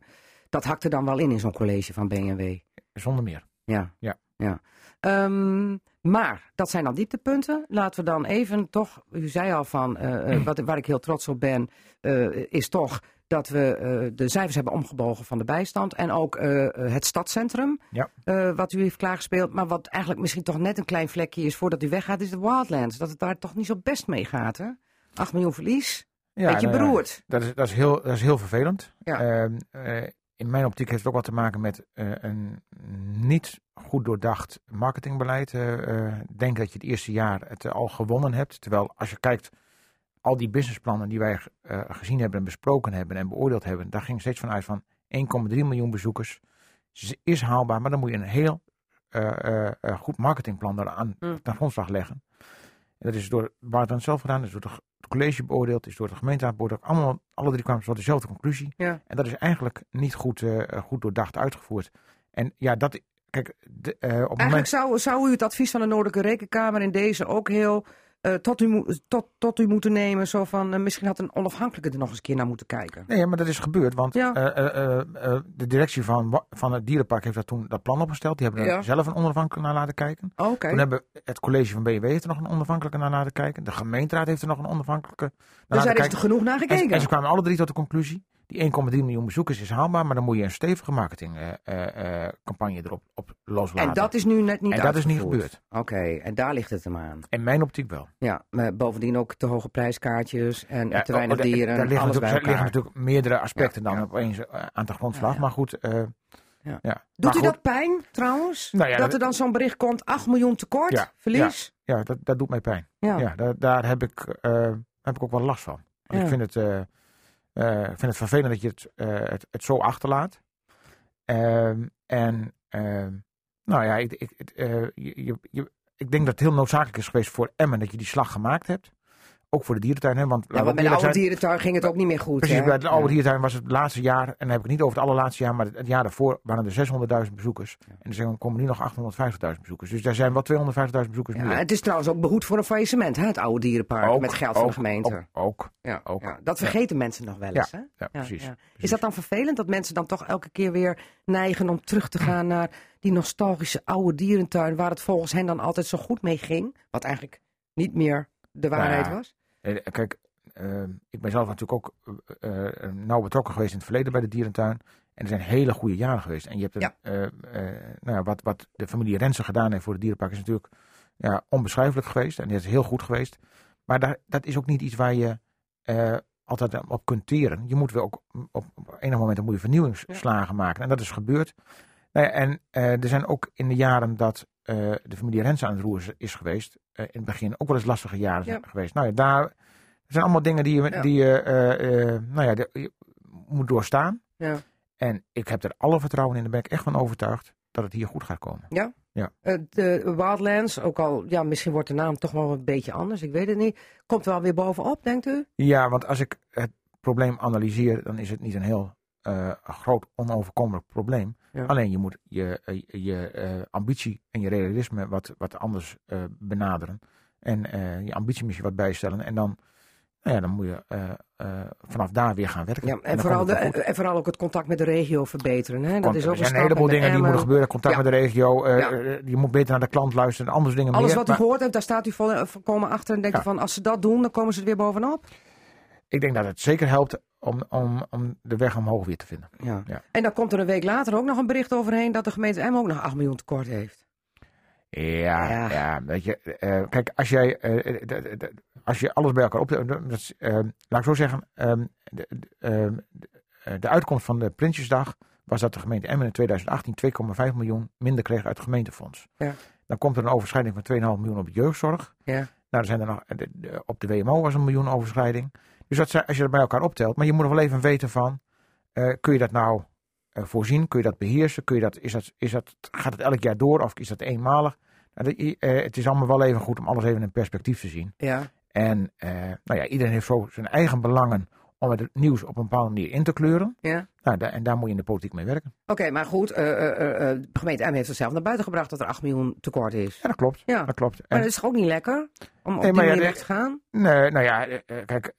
Dat hakte dan wel in in zo'n college van BNW. Zonder meer. Ja. Ja. Ja. Ehm, maar dat zijn dan dieptepunten. Laten we dan even toch, u zei al van, eh, eh, wat, waar ik heel trots op ben, eh, is toch dat we de cijfers hebben omgebogen van de bijstand. En ook het stadscentrum, Ja. wat u heeft klaargespeeld. Maar wat eigenlijk misschien toch net een klein vlekje is voordat u weggaat, is de Wildlands. Dat het daar toch niet zo best mee gaat, hè? 8 miljoen verlies. Ja, Beetje nou beroerd. dat, is, dat, is heel, dat is heel vervelend. Ja. In mijn optiek heeft het ook wat te maken met eh, een niet goed doordacht marketingbeleid. Eh, denk dat je het eerste jaar het al gewonnen hebt. Terwijl als je kijkt, al die businessplannen die wij gezien hebben en besproken hebben en beoordeeld hebben, daar ging steeds vanuit van 1,3 miljoen bezoekers. Is haalbaar, maar dan moet je een heel goed marketingplan eraan Hmm. ten grondslag leggen. En dat is door Barton zelf gedaan, dat is door het college beoordeeld, is door de gemeenteraad beoordeeld. Allemaal, alle drie kwamen tot dezelfde conclusie. Ja. En dat is eigenlijk niet goed, eh, goed doordacht uitgevoerd. En ja, dat, kijk, de, eh, op Eigenlijk moment... zou, zou u het advies van de Noordelijke Rekenkamer in deze ook heel eh, tot, u, tot, tot u moeten nemen. Zo van, eh, misschien had een onafhankelijke er nog eens een keer naar moeten kijken. Nee, maar dat is gebeurd, want Ja. eh, de directie van, van het dierenpark heeft dat toen dat plan opgesteld. Die hebben er Ja. zelf een onafhankelijke naar laten kijken. Oké. Toen hebben het college van BW heeft er nog een onafhankelijke naar laten kijken. De gemeenteraad heeft er nog een onafhankelijke naar Dus laten daar is kijken. er genoeg naar En, gekeken. en ze kwamen alle drie tot de conclusie, die 1,3 miljoen bezoekers is haalbaar, maar dan moet je een stevige marketingcampagne erop op loslaten. En dat is nu net niet En dat is niet gebeurd. Oké, en daar ligt het hem aan. In mijn optiek wel. Ja, maar bovendien ook te hoge prijskaartjes en Ja, te weinig oh, dieren. Daar liggen alles bij natuurlijk, elkaar. liggen natuurlijk meerdere aspecten Ja, dan ja. opeens eh, aan de grondslag. Maar goed, eh, Ja. ja. Doet u dat pijn trouwens? Nou ja, dat er dan zo'n bericht komt, 8 miljoen tekort, verlies? Ja, dat, dat doet mij pijn. Ja. Daar, daar heb, ik, eh, heb ik ook wel last van. Ik, vind het, eh, ik vind het vervelend dat je het, eh, het, zo achterlaat. Ehm, en ehm, nou ja, ik, ik, eh, je, je- ik denk dat het heel noodzakelijk is geweest voor Emmen dat je die slag gemaakt hebt. Ook voor de dierentuin. Hè, want Ja, met de oude zijn, dierentuin ging het ook niet meer goed. Precies, hè? bij de oude Ja. dierentuin was het laatste jaar, en dan heb ik het niet over het allerlaatste jaar, maar het, het jaar daarvoor waren er 600.000 bezoekers. En er zijn- komen nu nog 850.000 bezoekers. Dus daar zijn wel 250.000 bezoekers Ja, meer. het is trouwens ook behoed voor een faillissement, hè, het oude dierenpark. Ook, met geld van de gemeente. Ook, ook. ja, ook. ja. Dat vergeten mensen nog wel eens. hè? ja, precies, Is dat dan vervelend dat mensen dan toch elke keer weer neigen om terug te gaan naar die nostalgische oude dierentuin waar het volgens hen dan altijd zo goed mee ging? Wat eigenlijk niet meer de waarheid Ja. was? Eh, Kijk, eh, ik ben zelf natuurlijk ook eh, eh, nauw betrokken geweest in het verleden bij de dierentuin. En er zijn hele goede jaren geweest. En je hebt een, Ja. nou ja, wat, wat de familie Rensen gedaan heeft voor het dierenpark is natuurlijk ja, onbeschrijfelijk geweest. En dat is heel goed geweest. Maar daar, dat is ook niet iets waar je altijd op kunt teren. Je moet wel ook op, op enig moment moet je vernieuwingsslagen maken. En dat is gebeurd. Nou ja, en er zijn ook in de jaren dat eh, de familie Rensen aan het roer is, geweest, eh, in het begin ook wel eens lastige jaren geweest. Nou ja, daar zijn allemaal dingen die je, Ja. die je, eh, nou ja, de- je moet doorstaan. Ja. En ik heb er alle vertrouwen in, daar ben ik echt van overtuigd, dat het hier goed gaat komen. Eh, de Wildlands, ook al, ja, misschien wordt de naam toch wel een beetje anders, ik weet het niet. Komt wel weer bovenop, denkt u? Ja, want als ik het probleem analyseer, dan is het niet een heel groot onoverkomelijk probleem. Ja. Alleen je moet je, eh, je eh, ambitie en je realisme wat, wat anders eh, benaderen. En je ambitie misschien wat bijstellen. En dan, nou ja, dan moet je vanaf daar weer gaan werken. Ja, en, vooral de, en vooral ook het contact met de regio verbeteren. Hè? Dat Want is ook er zijn een heleboel En dingen die moeten gebeuren. Contact Ja. met de regio. je moet beter naar de klant luisteren. En andere dingen Alles meer. wat u Maar gehoord hebt, daar staat u vol- volkomen achter. En denkt u van, als ze dat doen, dan komen ze er weer bovenop. Ik denk dat het zeker helpt om, om, om de weg omhoog weer te vinden. Ja. Ja. En dan komt er een week later ook nog een bericht overheen dat de gemeente Emmen ook nog 8 miljoen tekort heeft. Ja, Ja. ja. weet je. eh, kijk, als jij eh, eh, als je alles bij elkaar op, dat is, eh, laat ik zo zeggen, ehm, de, de, ehm, de- eh, de uitkomst van de Prinsjesdag was dat de gemeente Emmen in 2018 2,5 miljoen minder kreeg uit het gemeentefonds. Ja. Dan komt er een overschrijding van 2,5 miljoen op de jeugdzorg. Ja. Nou, er zijn er nog, de- de- op de WMO was een miljoen overschrijding. Dus dat, als je dat bij elkaar optelt, maar je moet er wel even weten van, eh, kun je dat nou eh, voorzien? Kun je dat beheersen? Kun je dat, is dat, is dat, gaat het elk jaar door of is dat eenmalig? Nou, eh, het is allemaal wel even goed om alles even in perspectief te zien. Ja. En nou ja, iedereen heeft zo zijn eigen belangen om het nieuws op een bepaalde manier in te kleuren. ja. Nou, en daar moet je in de politiek mee werken. Oké, maar goed, eh, eh, eh, de gemeente Emmen heeft het zelf naar buiten gebracht dat er 8 miljoen tekort is. Ja, dat klopt. Ja. Dat klopt. Maar dat is toch ook niet lekker om op Nee, die ja, manier weg te gaan? nee, nou ja, kijk.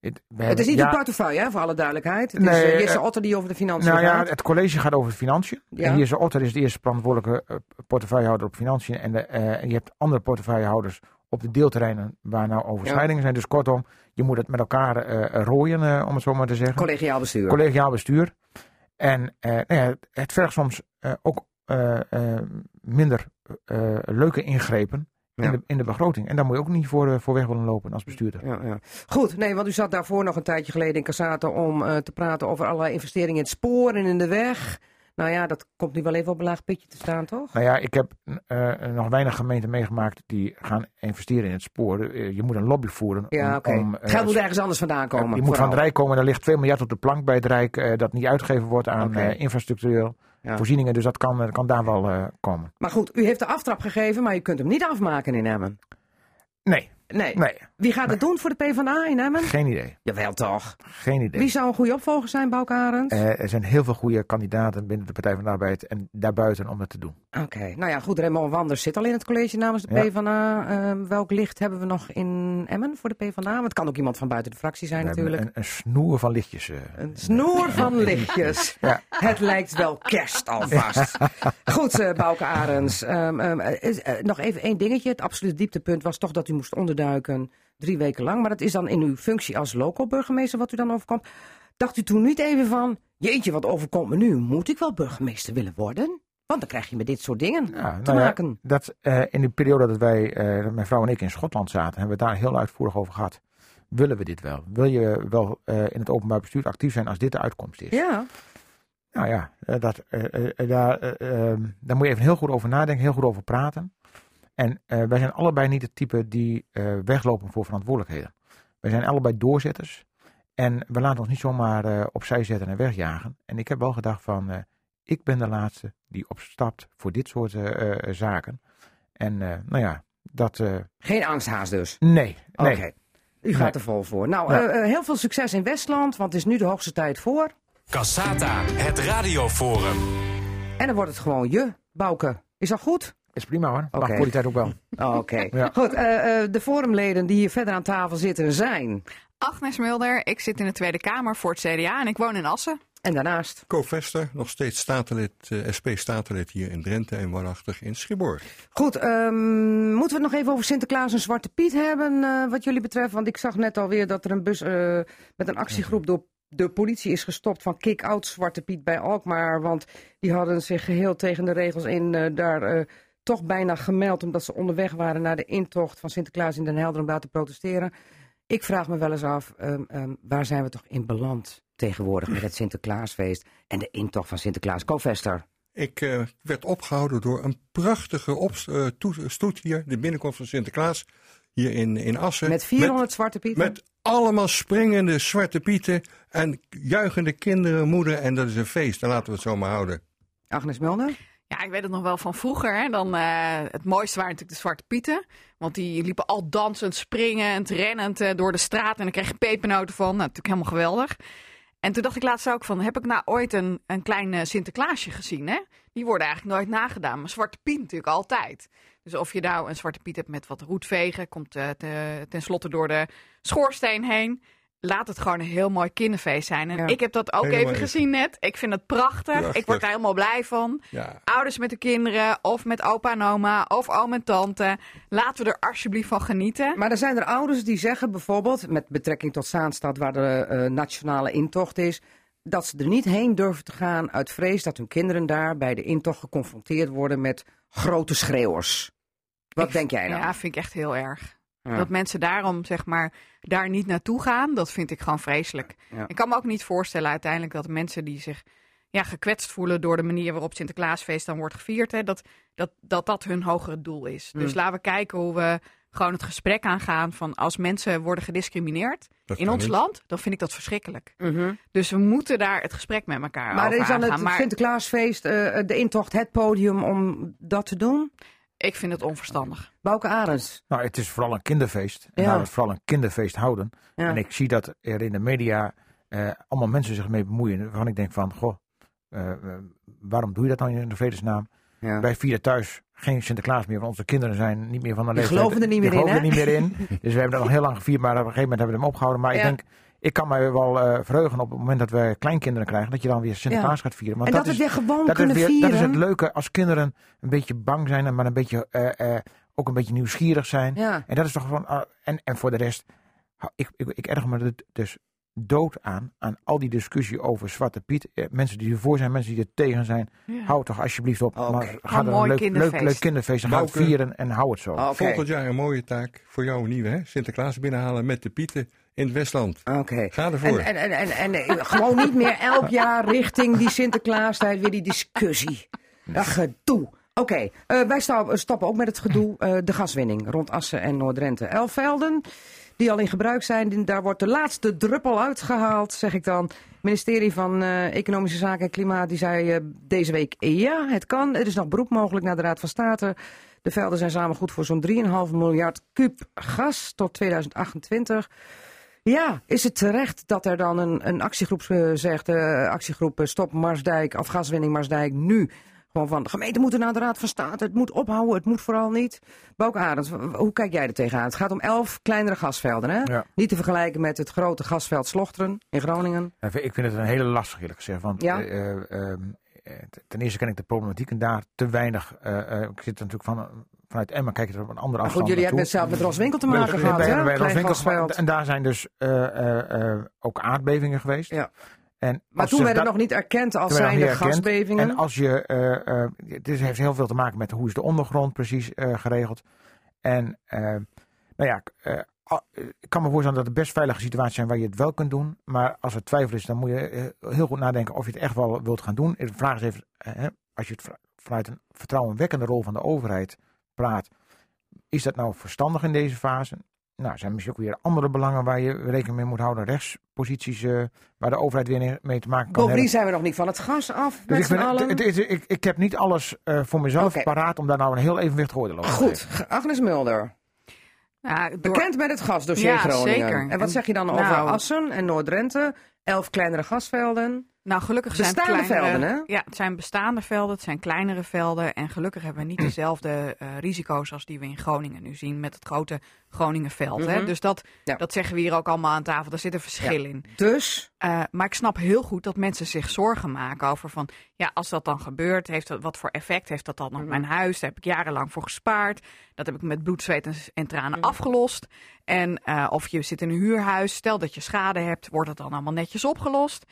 het, Het is niet ja, uw portefeuille, hè, voor alle duidelijkheid. Het Nee, is uh, Jesse Otter die over de financiën Nou ja, gaat. het college gaat over financiën. Ja. En Jesse Otter is de eerste verantwoordelijke eh, portefeuillehouder op financiën. En, de, en je hebt andere portefeuillehouders op de deelterreinen waar nou overschrijdingen zijn. Dus kortom, je moet het met elkaar eh, rooien, eh, om het zo maar te zeggen. Collegiaal bestuur. Collegiaal bestuur. En eh, nou ja, het- vergt soms eh, ook eh, eh, minder eh, leuke ingrepen Ja. in, de, in de begroting. En daar moet je ook niet voor, eh, voor weg willen lopen als bestuurder. Ja, ja. Goed, nee, want u zat daarvoor nog een tijdje geleden in Cassato om eh, te praten over allerlei investeringen in het spoor en in de weg. Nou ja, dat komt nu wel even op een laag pitje te staan, toch? Nou ja, ik heb eh, nog weinig gemeenten meegemaakt die gaan investeren in het spoor. Eh, je moet een lobby voeren. Ja, om- oké. eh, Geld moet ergens anders vandaan komen. je moet vooral. van het Rijk komen. Er ligt 2 miljard op de plank bij het Rijk. eh, dat niet uitgegeven wordt aan eh, infrastructureel Ja. voorzieningen. Dus dat kan, eh, kan daar wel eh, komen. Maar goed, u heeft de aftrap gegeven, maar u kunt hem niet afmaken in Emmen. Nee, Nee. nee. Wie gaat het doen voor de PvdA in Emmen? Geen idee. Jawel toch. Geen idee. Wie zou een goede opvolger zijn, Bouke Arends? Eh, er zijn heel veel goede kandidaten binnen de Partij van de Arbeid en daarbuiten om dat te doen. Oké, nou ja, goed. Raymond Wanders zit al in het college namens de Ja. PvdA. Ehm, welk licht hebben we nog in Emmen voor de PvdA? Want het kan ook iemand van buiten de fractie zijn natuurlijk. Een, een snoer van lichtjes. eh. Een snoer van lichtjes. Ja. Het lijkt wel kerst alvast. Goed, eh Bouke Arends. Ehm, ehm, eh, eh, nog even één dingetje. Het absolute dieptepunt was toch dat u moest onderduiken drie weken lang. Maar dat is dan in uw functie als local burgemeester wat u dan overkomt. Dacht u toen niet even van, jeetje, wat overkomt me nu? Moet ik wel burgemeester willen worden? Want dan krijg je met dit soort dingen Ja, te nou ja, maken. dat, eh, in de periode dat wij, eh, mijn vrouw en ik in Schotland zaten, hebben we daar heel uitvoerig over gehad. Willen we dit wel? Wil je wel eh, in het openbaar bestuur actief zijn als dit de uitkomst is? Ja, Nou ja, dat, daar, eh, ehm, daar moet je even heel goed over nadenken, heel goed over praten. En eh, wij zijn allebei niet het type die eh, weglopen voor verantwoordelijkheden. Wij zijn allebei doorzetters. En we laten ons niet zomaar eh, opzij zetten en wegjagen. En ik heb wel gedacht van, eh, ik ben de laatste die opstapt voor dit soort zaken. En eh, nou ja, dat, eh, geen angsthaas dus. nee, nee. Oké. U gaat er vol voor. Nou, Ja. heel veel succes in Westland, want het is nu de hoogste tijd voor. Cassata, het radioforum. En dan wordt het gewoon je, Bouke. Is dat goed? Is prima hoor. Mag voor die tijd ook wel. Oh, Oké. Ja. Goed, eh, eh, de forumleden die hier verder aan tafel zitten zijn. Agnes Mulder, ik zit in de Tweede Kamer voor het CDA en ik woon in Assen. En daarnaast. Co Vester, nog steeds statenlid, eh, SP-statenlid hier in Drenthe en woonachtig in Schiborg. Goed, ehm, moeten we het nog even over Sinterklaas en Zwarte Piet hebben, eh, wat jullie betreft? Want ik zag net alweer dat er een bus eh, met een actiegroep door de politie is gestopt van kick-out Zwarte Piet bij Alkmaar. Want die hadden zich geheel tegen de regels in eh, daar eh, toch bijna gemeld, omdat ze onderweg waren naar de intocht van Sinterklaas in Den Helder om daar te protesteren. Ik vraag me wel eens af, ehm, ehm, waar zijn we toch in beland tegenwoordig met het Sinterklaasfeest en de intocht van Sinterklaas? Kovester. Ik eh, werd opgehouden door een prachtige opst- eh, toe- stoet hier, de binnenkomst van Sinterklaas, hier in, in Assen. Met 400 Zwarte Pieten? Met allemaal springende zwarte pieten en juichende kinderen, moeder. En dat is een feest, dan laten we het zo maar houden. Agnes Mulder? Ja, ik weet het nog wel van vroeger. Dan, eh, het mooiste waren natuurlijk de Zwarte Pieten. Want die liepen al dansend, springend, rennend eh, door de straat. En dan kreeg je pepernoten van. Nou, natuurlijk helemaal geweldig. En toen dacht ik laatst ook van, heb ik nou ooit een, een klein eh, Sinterklaasje gezien? Hè? Die worden eigenlijk nooit nagedaan. Maar Zwarte Piet natuurlijk altijd. Dus of je nou een Zwarte Piet hebt met wat roetvegen, komt eh, te- tenslotte door de schoorsteen heen. Laat het gewoon een heel mooi kinderfeest zijn. En Ja. ik heb dat ook Helemaal even gezien net. Ik vind het prachtig. Prachtig. Ik word daar helemaal blij van. Ja, Ouders met de kinderen, of met opa en oma, of oom en tante. Laten we er alsjeblieft van genieten. Maar er zijn er ouders die zeggen bijvoorbeeld, met betrekking tot Zaanstad, waar de eh, nationale intocht is, dat ze er niet heen durven te gaan uit vrees dat hun kinderen daar bij de intocht geconfronteerd worden met grote schreeuwers. Wat Ik- denk jij dan? Ja, vind ik echt heel erg. Ja. Dat mensen daarom, zeg maar, daar niet naartoe gaan, dat vind ik gewoon vreselijk. Ja. Ik kan me ook niet voorstellen uiteindelijk dat mensen die zich ja, gekwetst voelen door de manier waarop Sinterklaasfeest dan wordt gevierd, hè, dat, dat, dat dat hun hogere doel is. Dus Mm. laten we kijken hoe we gewoon het gesprek aangaan van als mensen worden gediscrimineerd dat in ons niet. land, dan vind ik dat verschrikkelijk. Mhm. Dus we moeten daar het gesprek met elkaar Maar over is dan aangaan. het Maar Sinterklaasfeest, eh, de intocht, het podium om dat te doen? Ik vind het onverstandig. Bouke Arends. Nou, het is vooral een kinderfeest. En Ja. we het vooral een kinderfeest houden. Ja. En ik zie dat er in de media eh, allemaal mensen zich mee bemoeien. Waarvan ik denk van, goh, eh, waarom doe je dat dan in de vredesnaam? Ja. Wij vieren thuis geen Sinterklaas meer, want onze kinderen zijn niet meer van de Die leeftijd. geloven er niet die meer in, geloven er niet meer in. Dus we hebben dat nog heel lang gevierd, maar op een gegeven moment hebben we hem opgehouden. Maar Ja. ik denk, ik kan mij wel eh, verheugen op het moment dat we kleinkinderen krijgen, dat je dan weer Sinterklaas gaat vieren. Want En dat, is, we het weer gewoon dat, is kunnen weer, vieren. dat is het leuke als kinderen een beetje bang zijn, en maar een beetje, eh, eh, ook een beetje nieuwsgierig zijn. Ja. En dat is toch gewoon. ah, en, en voor de rest, ik, ik, ik erg me dus dood aan, aan al die discussie over Zwarte Piet. Eh, mensen die ervoor zijn, mensen die er tegen zijn. Ja. Hou toch alsjeblieft op. Maar ga er een mooi leuk, leuk, kinderfeest. leuk kinderfeest en ga het Bouke. vieren en hou het zo. Oké. Volgend jaar een mooie taak voor jou, een nieuwe, hè? Sinterklaas binnenhalen met de pieten in het Westland. Oké. Ga ervoor. En, en, en, en, en gewoon niet meer elk jaar richting die Sinterklaastijd weer die discussie. Dat gedoe. Oké, eh, wij sta- stappen ook met het gedoe. eh, de gaswinning rond Assen en Noord-Drenthe. Elf velden die al in gebruik zijn. Daar wordt de laatste druppel uitgehaald, zeg ik dan. Het ministerie van eh, Economische Zaken en Klimaat die zei deze week ja, het kan. Er is nog beroep mogelijk naar de Raad van State. De velden zijn samen goed voor zo'n 3,5 miljard kuub gas tot 2028. Ja, is het terecht dat er dan een, een actiegroep eh, zegt, eh, actiegroep eh, Stop Marsdijk, of gaswinning Marsdijk, nu gewoon van, de gemeente moeten naar de Raad van State, het moet ophouden, het moet vooral niet. Bouk Arends, w- hoe kijk jij er tegenaan? Het gaat om elf kleinere gasvelden, hè? Ja. Niet te vergelijken met het grote gasveld Slochteren in Groningen. Ik vind het een hele lastig eerlijk gezegd. Want Ja? eh, eh, ehm, eh, ten eerste ken ik de problematiek en daar te weinig. ik zit natuurlijk van, vanuit Emma, kijk je er op een andere afstand goed, jullie hebben het zelf met Roswinkel te Bij- maken bij- gehad, bij- hè? bij Roswinkel- gasveld. En daar zijn dus eh, eh, eh, ook aardbevingen geweest. Ja. En Maar toen ze werd het dat- nog niet erkend als het zijnde gasbevingen. En als je, dit heeft heel veel te maken met hoe is de ondergrond precies eh, geregeld. En nou ja, ik kan me voorstellen dat er best veilige situaties zijn waar je het wel kunt doen. Maar als er twijfel is, dan moet je heel goed nadenken of je het echt wel wilt gaan doen. De vraag is even, hè, als je het vanuit een vertrouwenwekkende rol van de overheid praat, is dat nou verstandig in deze fase? Nou, er zijn misschien ook weer andere belangen waar je rekening mee moet houden. Rechtsposities eh, waar de overheid weer mee te maken kan Bovendien zijn we nog niet van het gas af, Dus met ik, allen. het, ik, ik heb niet alles eh, voor mezelf paraat om daar nou een heel evenwichtig oordeel over te Goed, geven. Agnes Mulder. Ja, door- Bekend met het gasdossier Ja, Groningen. zeker. En wat zeg je dan over nou- Assen en Noord-Drenthe? Elf kleinere gasvelden. Nou, gelukkig zijn het Bestaande kleinere, velden, hè? Ja, het zijn bestaande velden, het zijn kleinere velden. En gelukkig hebben we niet dezelfde eh, risico's als die we in Groningen nu zien met het grote Groningenveld. hè? Mhm. Dus dat, Ja. dat zeggen we hier ook allemaal aan tafel. Daar zit een verschil in. Dus, Eh, maar ik snap heel goed dat mensen zich zorgen maken over van... ja, als dat dan gebeurt, heeft dat, wat voor effect heeft dat dan op mijn huis? Daar heb ik jarenlang voor gespaard. Dat heb ik met bloed, zweet en, en tranen afgelost. En eh, of je zit in een huurhuis, stel dat je schade hebt... wordt het dan allemaal netjes opgelost?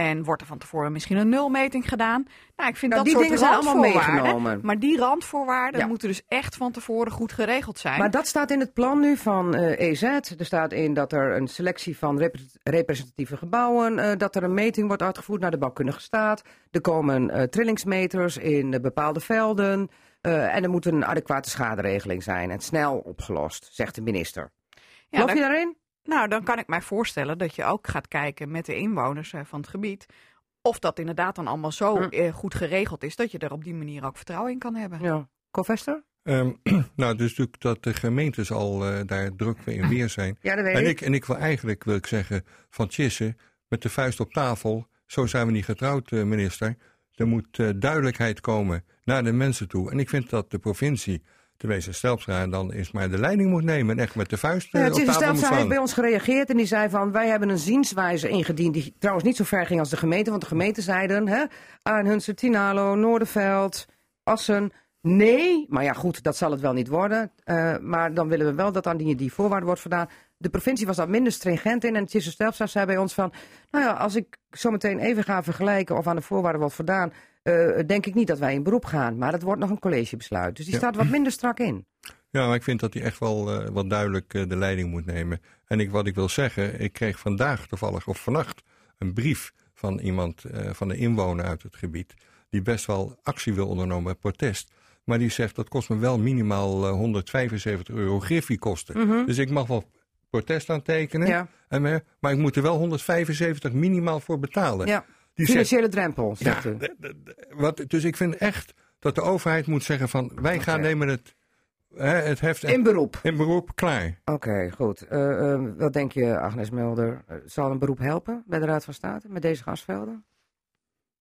En wordt er van tevoren misschien een nulmeting gedaan? Nou, ik vind Nou, dat die soort dingen zijn allemaal meegenomen. Maar die randvoorwaarden Ja. moeten dus echt van tevoren goed geregeld zijn. maar dat staat in het plan nu van eh, EZ. Er staat in dat er een selectie van rep- representatieve gebouwen, eh, dat er een meting wordt uitgevoerd naar de bouwkundige staat. Er komen eh, trillingsmeters in bepaalde velden. en er moet een adequate schaderegeling zijn en snel opgelost, zegt de minister. Ja, Geloof je daarin? Nou, dan kan ik mij voorstellen dat je ook gaat kijken met de inwoners eh, van het gebied. Of dat inderdaad dan allemaal zo Hm. eh, goed geregeld is dat je er op die manier ook vertrouwen in kan hebben. Ja. Covester? Ehm, nou, dus natuurlijk dat de gemeentes al eh, daar druk in weer zijn. Ja, dat weet En ik. en ik wil eigenlijk, wil ik zeggen, van Tjisse, met de vuist op tafel. Zo zijn we niet getrouwd, eh, minister. Er moet eh, duidelijkheid komen naar de mensen toe. En ik vind dat de provincie, de Wezen Stelpstra, dan eens maar de leiding moet nemen. En echt met de vuist eh, Ja, op Tjisse tafel moet Stelstra heeft bij ons gereageerd en die zei van wij hebben een zienswijze ingediend die trouwens niet zo ver ging als de gemeente. Want de gemeente zeiden hè, Arnhunsen, Tinalo, Noorderveld, Assen. Nee, maar ja goed, dat zal het wel niet worden. Eh, maar dan willen we wel dat aan die, die voorwaarde wordt gedaan. De provincie was daar minder stringent in en Tjisse Stelstra zei bij ons van... Nou ja, als ik zo meteen even ga vergelijken of aan de voorwaarden wordt voldaan... eh, denk ik niet dat wij in beroep gaan. Maar dat wordt nog een collegebesluit. Dus die Ja. staat wat minder strak in. Ja, maar ik vind dat hij echt wel eh, wat duidelijk eh, de leiding moet nemen. En ik, wat ik wil zeggen, ik kreeg vandaag toevallig, of vannacht, een brief van iemand, van een inwoner uit het gebied, die best wel actie wil ondernemen protest. Maar die zegt, dat kost me wel minimaal eh, 175 euro griffiekosten. Dus ik mag wel protest aantekenen, Mhm. Ja. en, maar ik moet er wel 175 minimaal voor betalen. Ja, Die zegt, financiële drempel, zegt ja, u. de- de- de- wat, dus ik vind echt dat de overheid moet zeggen van, wij gaan nemen het, hè, het heft In beroep. in beroep, klaar. Oké, goed. Eh, eh, wat denk je, Agnes Mulder? Eh, zal een beroep helpen bij de Raad van State met deze gasvelden?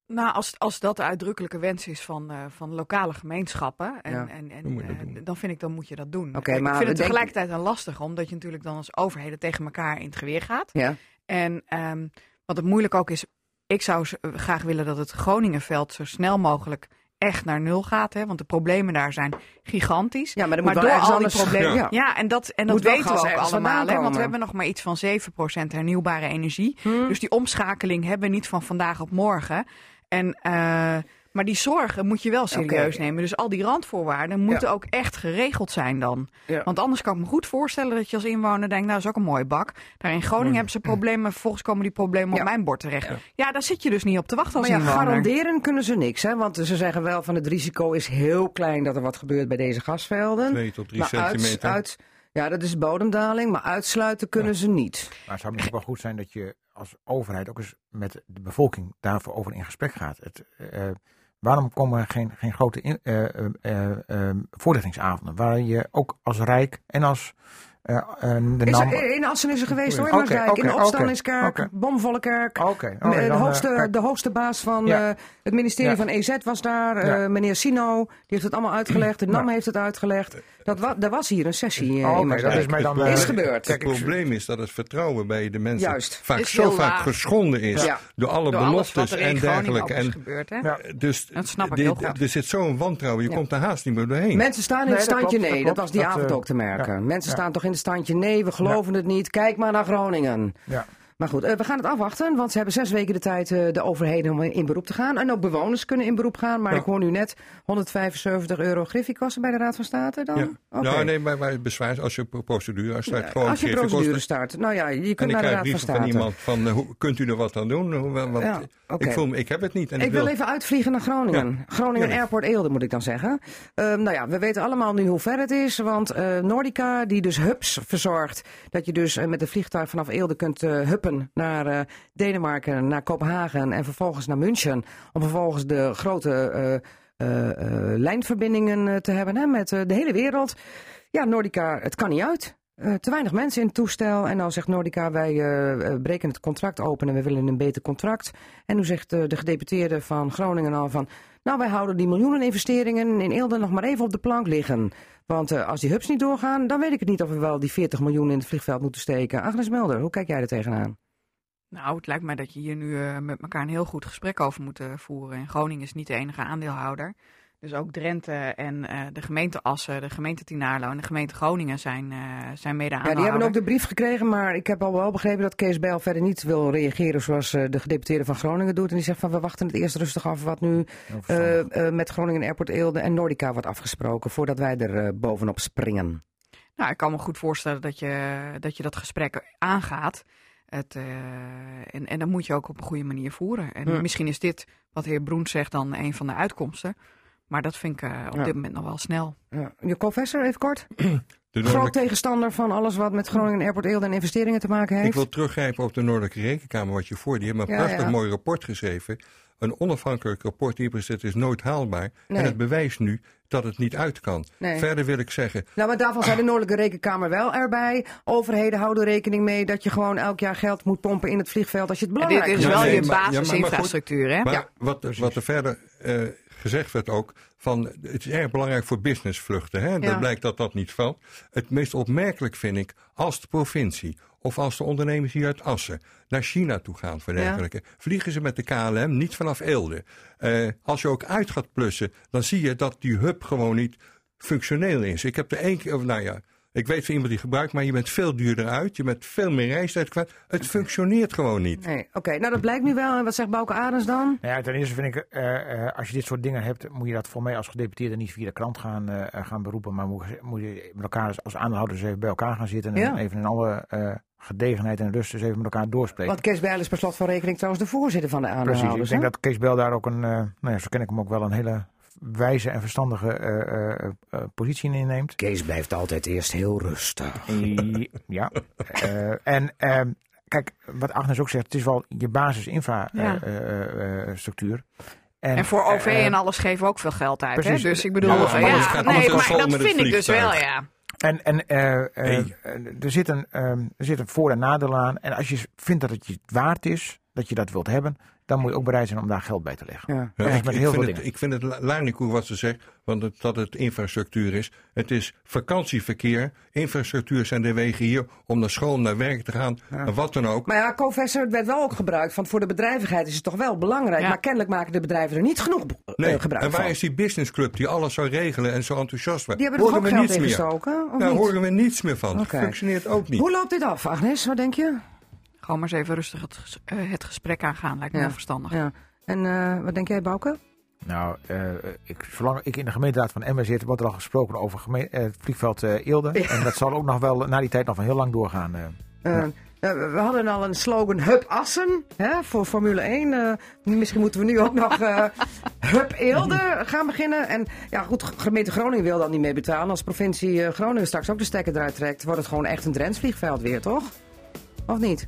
Nou, als, als dat de uitdrukkelijke wens is van, eh, van lokale gemeenschappen, en, Ja, en, en, dan vind ik dan moet je dat doen. Oké, ik maar vind het tegelijkertijd een lastig, omdat je natuurlijk dan als overheden tegen elkaar in het geweer gaat. Ja. En ehm, wat het moeilijk ook is, ik zou graag willen dat het Groningenveld zo snel mogelijk echt naar nul gaat. Hè, want de problemen daar zijn gigantisch. Ja, maar er moet door al die problemen. ja. Ja. en dat, en dat weten we ook allemaal. Hè, want we hebben nog maar iets van 7% hernieuwbare energie. Hm. Dus die omschakeling hebben we niet van vandaag op morgen. En, eh, maar die zorgen moet je wel serieus nemen. Dus al die randvoorwaarden moeten ook echt geregeld zijn dan. Ja. Want anders kan ik me goed voorstellen dat je als inwoner denkt... nou, dat is ook een mooie bak. Daar in Groningen hebben ze problemen. Vervolgens komen die problemen Ja. op mijn bord terecht. Ja. daar zit je dus niet op te wachten als Maar ja, inwoner. garanderen kunnen ze niks, hè? Want ze zeggen wel van het risico is heel klein dat er wat gebeurt bij deze gasvelden. 2 tot 3 maar uit, centimeter. uit, ja, dat is bodemdaling, maar uitsluiten kunnen ze niet. Maar het zou misschien wel goed zijn dat je als overheid ook eens met de bevolking daarvoor over in gesprek gaat. Het, eh, waarom komen er geen, geen grote in, eh, eh, eh, voorlichtingsavonden? Waar je ook als Rijk en als eh, eh, de Is NAM... er, in Assen is er geweest hoor, in de opstandingskerk, oké. bomvolle kerk. Oké, oké, de, eh, hoogste, de hoogste baas van Ja. eh, het ministerie Ja. van EZ was daar. Ja. eh, meneer Sino, die heeft het allemaal uitgelegd. De NAM Ja. heeft het uitgelegd. Dat wa er was hier een sessie eh, Oh, in dat is mij dan... Is eh, gebeurd. Het probleem is dat het vertrouwen bij de mensen Juist. vaak Is zo vaak laag. geschonden is Ja. door alle Door beloftes er en dergelijke. En gebeurd. Hè? Ja. dus Dat snap ik heel goed. er zit zo'n wantrouwen, je komt er haast niet meer doorheen. Mensen staan in het standje nee. dat was die avond eh, ook te merken. Mensen staan toch in het standje nee, we geloven het niet. Kijk maar naar Groningen. Ja. Maar goed, eh, we gaan het afwachten, want ze hebben zes weken de tijd, eh, de overheden, om in beroep te gaan. En ook bewoners kunnen in beroep gaan. Maar Ja. ik hoor nu net 175 euro griffiekosten bij de Raad van State dan? ja. Nou, nee, maar, maar bezwaar, als je pro- procedure start, Ja, gewoon Als je procedure start. Nou ja, je kunt ik naar de krijg Raad van brieven van State. iemand van, hoe, kunt u er wat aan doen? Hoe, want Ja, ik, voel, me- ik heb het niet. En Ik wil even uitvliegen naar Groningen. Groningen. Airport Eelde moet ik dan zeggen. Ehm, nou ja, we weten allemaal nu hoe ver het is. Want Nordica, die dus hubs verzorgt. Dat je dus met een vliegtuig vanaf Eelde kunt eh, naar eh, Denemarken, naar Kopenhagen en vervolgens naar München. Om vervolgens de grote eh, eh, lijnverbindingen te hebben hè, met de hele wereld. Ja, Nordica, het kan niet uit. Eh, te weinig mensen in het toestel. En nou zegt Nordica, wij eh, eh, breken het contract open en we willen een beter contract. En nu zegt de gedeputeerde van Groningen al van... Nou, wij houden die miljoenen investeringen in Eelde nog maar even op de plank liggen. Want als die hubs niet doorgaan, dan weet ik het niet of we wel die 40 miljoen in het vliegveld moeten steken. Agnes Melder, hoe kijk jij er tegenaan? Nou, het lijkt mij dat je hier nu met elkaar een heel goed gesprek over moet voeren. En Groningen is niet de enige aandeelhouder. Dus ook Drenthe en eh, de gemeente Assen, de gemeente Tinaarlo en de gemeente Groningen zijn, eh zijn mede Ja, die hebben ook de brief gekregen, maar ik heb al wel begrepen dat Kees Bijl verder niet wil reageren zoals eh, de gedeputeerde van Groningen doet. En die zegt van we wachten het eerst rustig af wat nu eh, eh, met Groningen Airport Eelde en Nordica wordt afgesproken voordat wij er eh, bovenop springen. Nou, ik kan me goed voorstellen dat je dat, je dat gesprek aangaat. Het, eh, en, en dan moet je ook op een goede manier voeren. En Ja. misschien is dit, wat de heer Broens zegt, dan een van de uitkomsten. Maar dat vind ik eh, op Ja. dit moment nog wel snel. Ja. Je professor, even kort. De Groot tegenstander van alles wat met Groningen Airport Eelde en investeringen te maken heeft. Ik wil teruggrijpen op de Noordelijke Rekenkamer, wat je voor. Die hebben een Ja, prachtig ja. mooi rapport geschreven. Een onafhankelijk rapport die gezet is nooit haalbaar. Nee. En het bewijst nu dat het niet uit kan. Nee. Verder wil ik zeggen, Nou, maar daarvan zei de Noordelijke Rekenkamer wel erbij. Overheden houden rekening mee dat je gewoon elk jaar geld moet pompen in het vliegveld als je het belangrijk dit is Ja, wel nee, je basisinfrastructuur, hè? Maar Ja, wat, wat er verder eh, gezegd werd ook, van het is erg belangrijk voor businessvluchten. Hè? Ja. Dat blijkt dat dat niet valt. Het meest opmerkelijk vind ik, als de provincie of als de ondernemers hier uit Assen naar China toe gaan voor Ja. dergelijke, vliegen ze met de KLM niet vanaf Eelde. Eh, als je ook uit gaat plussen, dan zie je dat die hub gewoon niet functioneel is. Ik heb er één keer, of nou ja, ik weet van iemand die gebruikt, maar je bent veel duurder uit, je bent veel meer reistijd kwijt. Het functioneert gewoon niet. Nee, oké. Nou, dat blijkt nu wel. En wat zegt Bouke Arends dan? Nou ja, ten eerste vind ik, eh, eh, als je dit soort dingen hebt, moet je dat voor mij als gedeputeerde niet via de krant gaan, eh, gaan beroepen. Maar moet, moet je met elkaar als, als aandeelhouders even bij elkaar gaan zitten. En Ja. even in alle eh, gedegenheid en rust eens even met elkaar doorspreken. Want Kees Bijl is per slot van rekening trouwens de voorzitter van de Precies, aandeelhouders. ik denk hè? dat Kees Bel daar ook een, eh, nou ja, zo ken ik hem ook wel, een hele wijze en verstandige eh, eh, eh, positie in inneemt. Kees blijft altijd eerst heel rustig. ja. Eh, en ehm, kijk, wat Agnes ook zegt, het is wel je Ja. basisinfrastructuur. En voor OV en alles geven we ook veel geld uit. Hè? precies. Dus ik bedoel, Ja, nee, maar dat vind ik dus wel, ja. En, en Hey. er, zit een, ehm, er zit een voor- en nadeel aan. En als je vindt dat het je het waard is, dat je dat wilt hebben, dan moet je ook bereid zijn om daar geld bij te leggen. Ja. Ik, met ik heel vind veel het, ik vind het wat ze zegt, want het, dat het infrastructuur is. Het is vakantieverkeer. Infrastructuur zijn de wegen hier om naar school, naar werk te gaan, en wat dan ook. Maar ja, co-professor, het werd wel ook gebruikt. Want voor de bedrijvigheid is het toch wel belangrijk. Ja. Maar kennelijk maken de bedrijven er niet genoeg eh, Nee, gebruik en waar van. is die businessclub die alles zou regelen en zo enthousiast was? Die hebben er toch ook geld in niets meer. gestoken? Daar niet? horen we niets meer van. Oké. Functioneert ook niet. Hoe loopt dit af, Agnes? Wat denk je? Gewoon maar eens even rustig het, ges- eh, het gesprek aangaan. Lijkt me Ja. heel verstandig. Ja. En eh, wat denk jij, Bouke? Nou, eh, ik, zolang ik in de gemeenteraad van Emmen zit, wordt er al gesproken over het vliegveld Eelde. En dat zal ook nog wel na die tijd nog wel heel lang doorgaan. eh. Eh, eh, we hadden al een slogan Hub Assen hè, voor Formule 1. Eh, misschien moeten we nu ook nog eh, Hub Eelde gaan beginnen. En ja, goed, gemeente Groningen wil dat niet mee betalen. Als provincie eh, Groningen straks ook de stekker eruit trekt, wordt het gewoon echt een Drents vliegveld weer, toch? Of niet?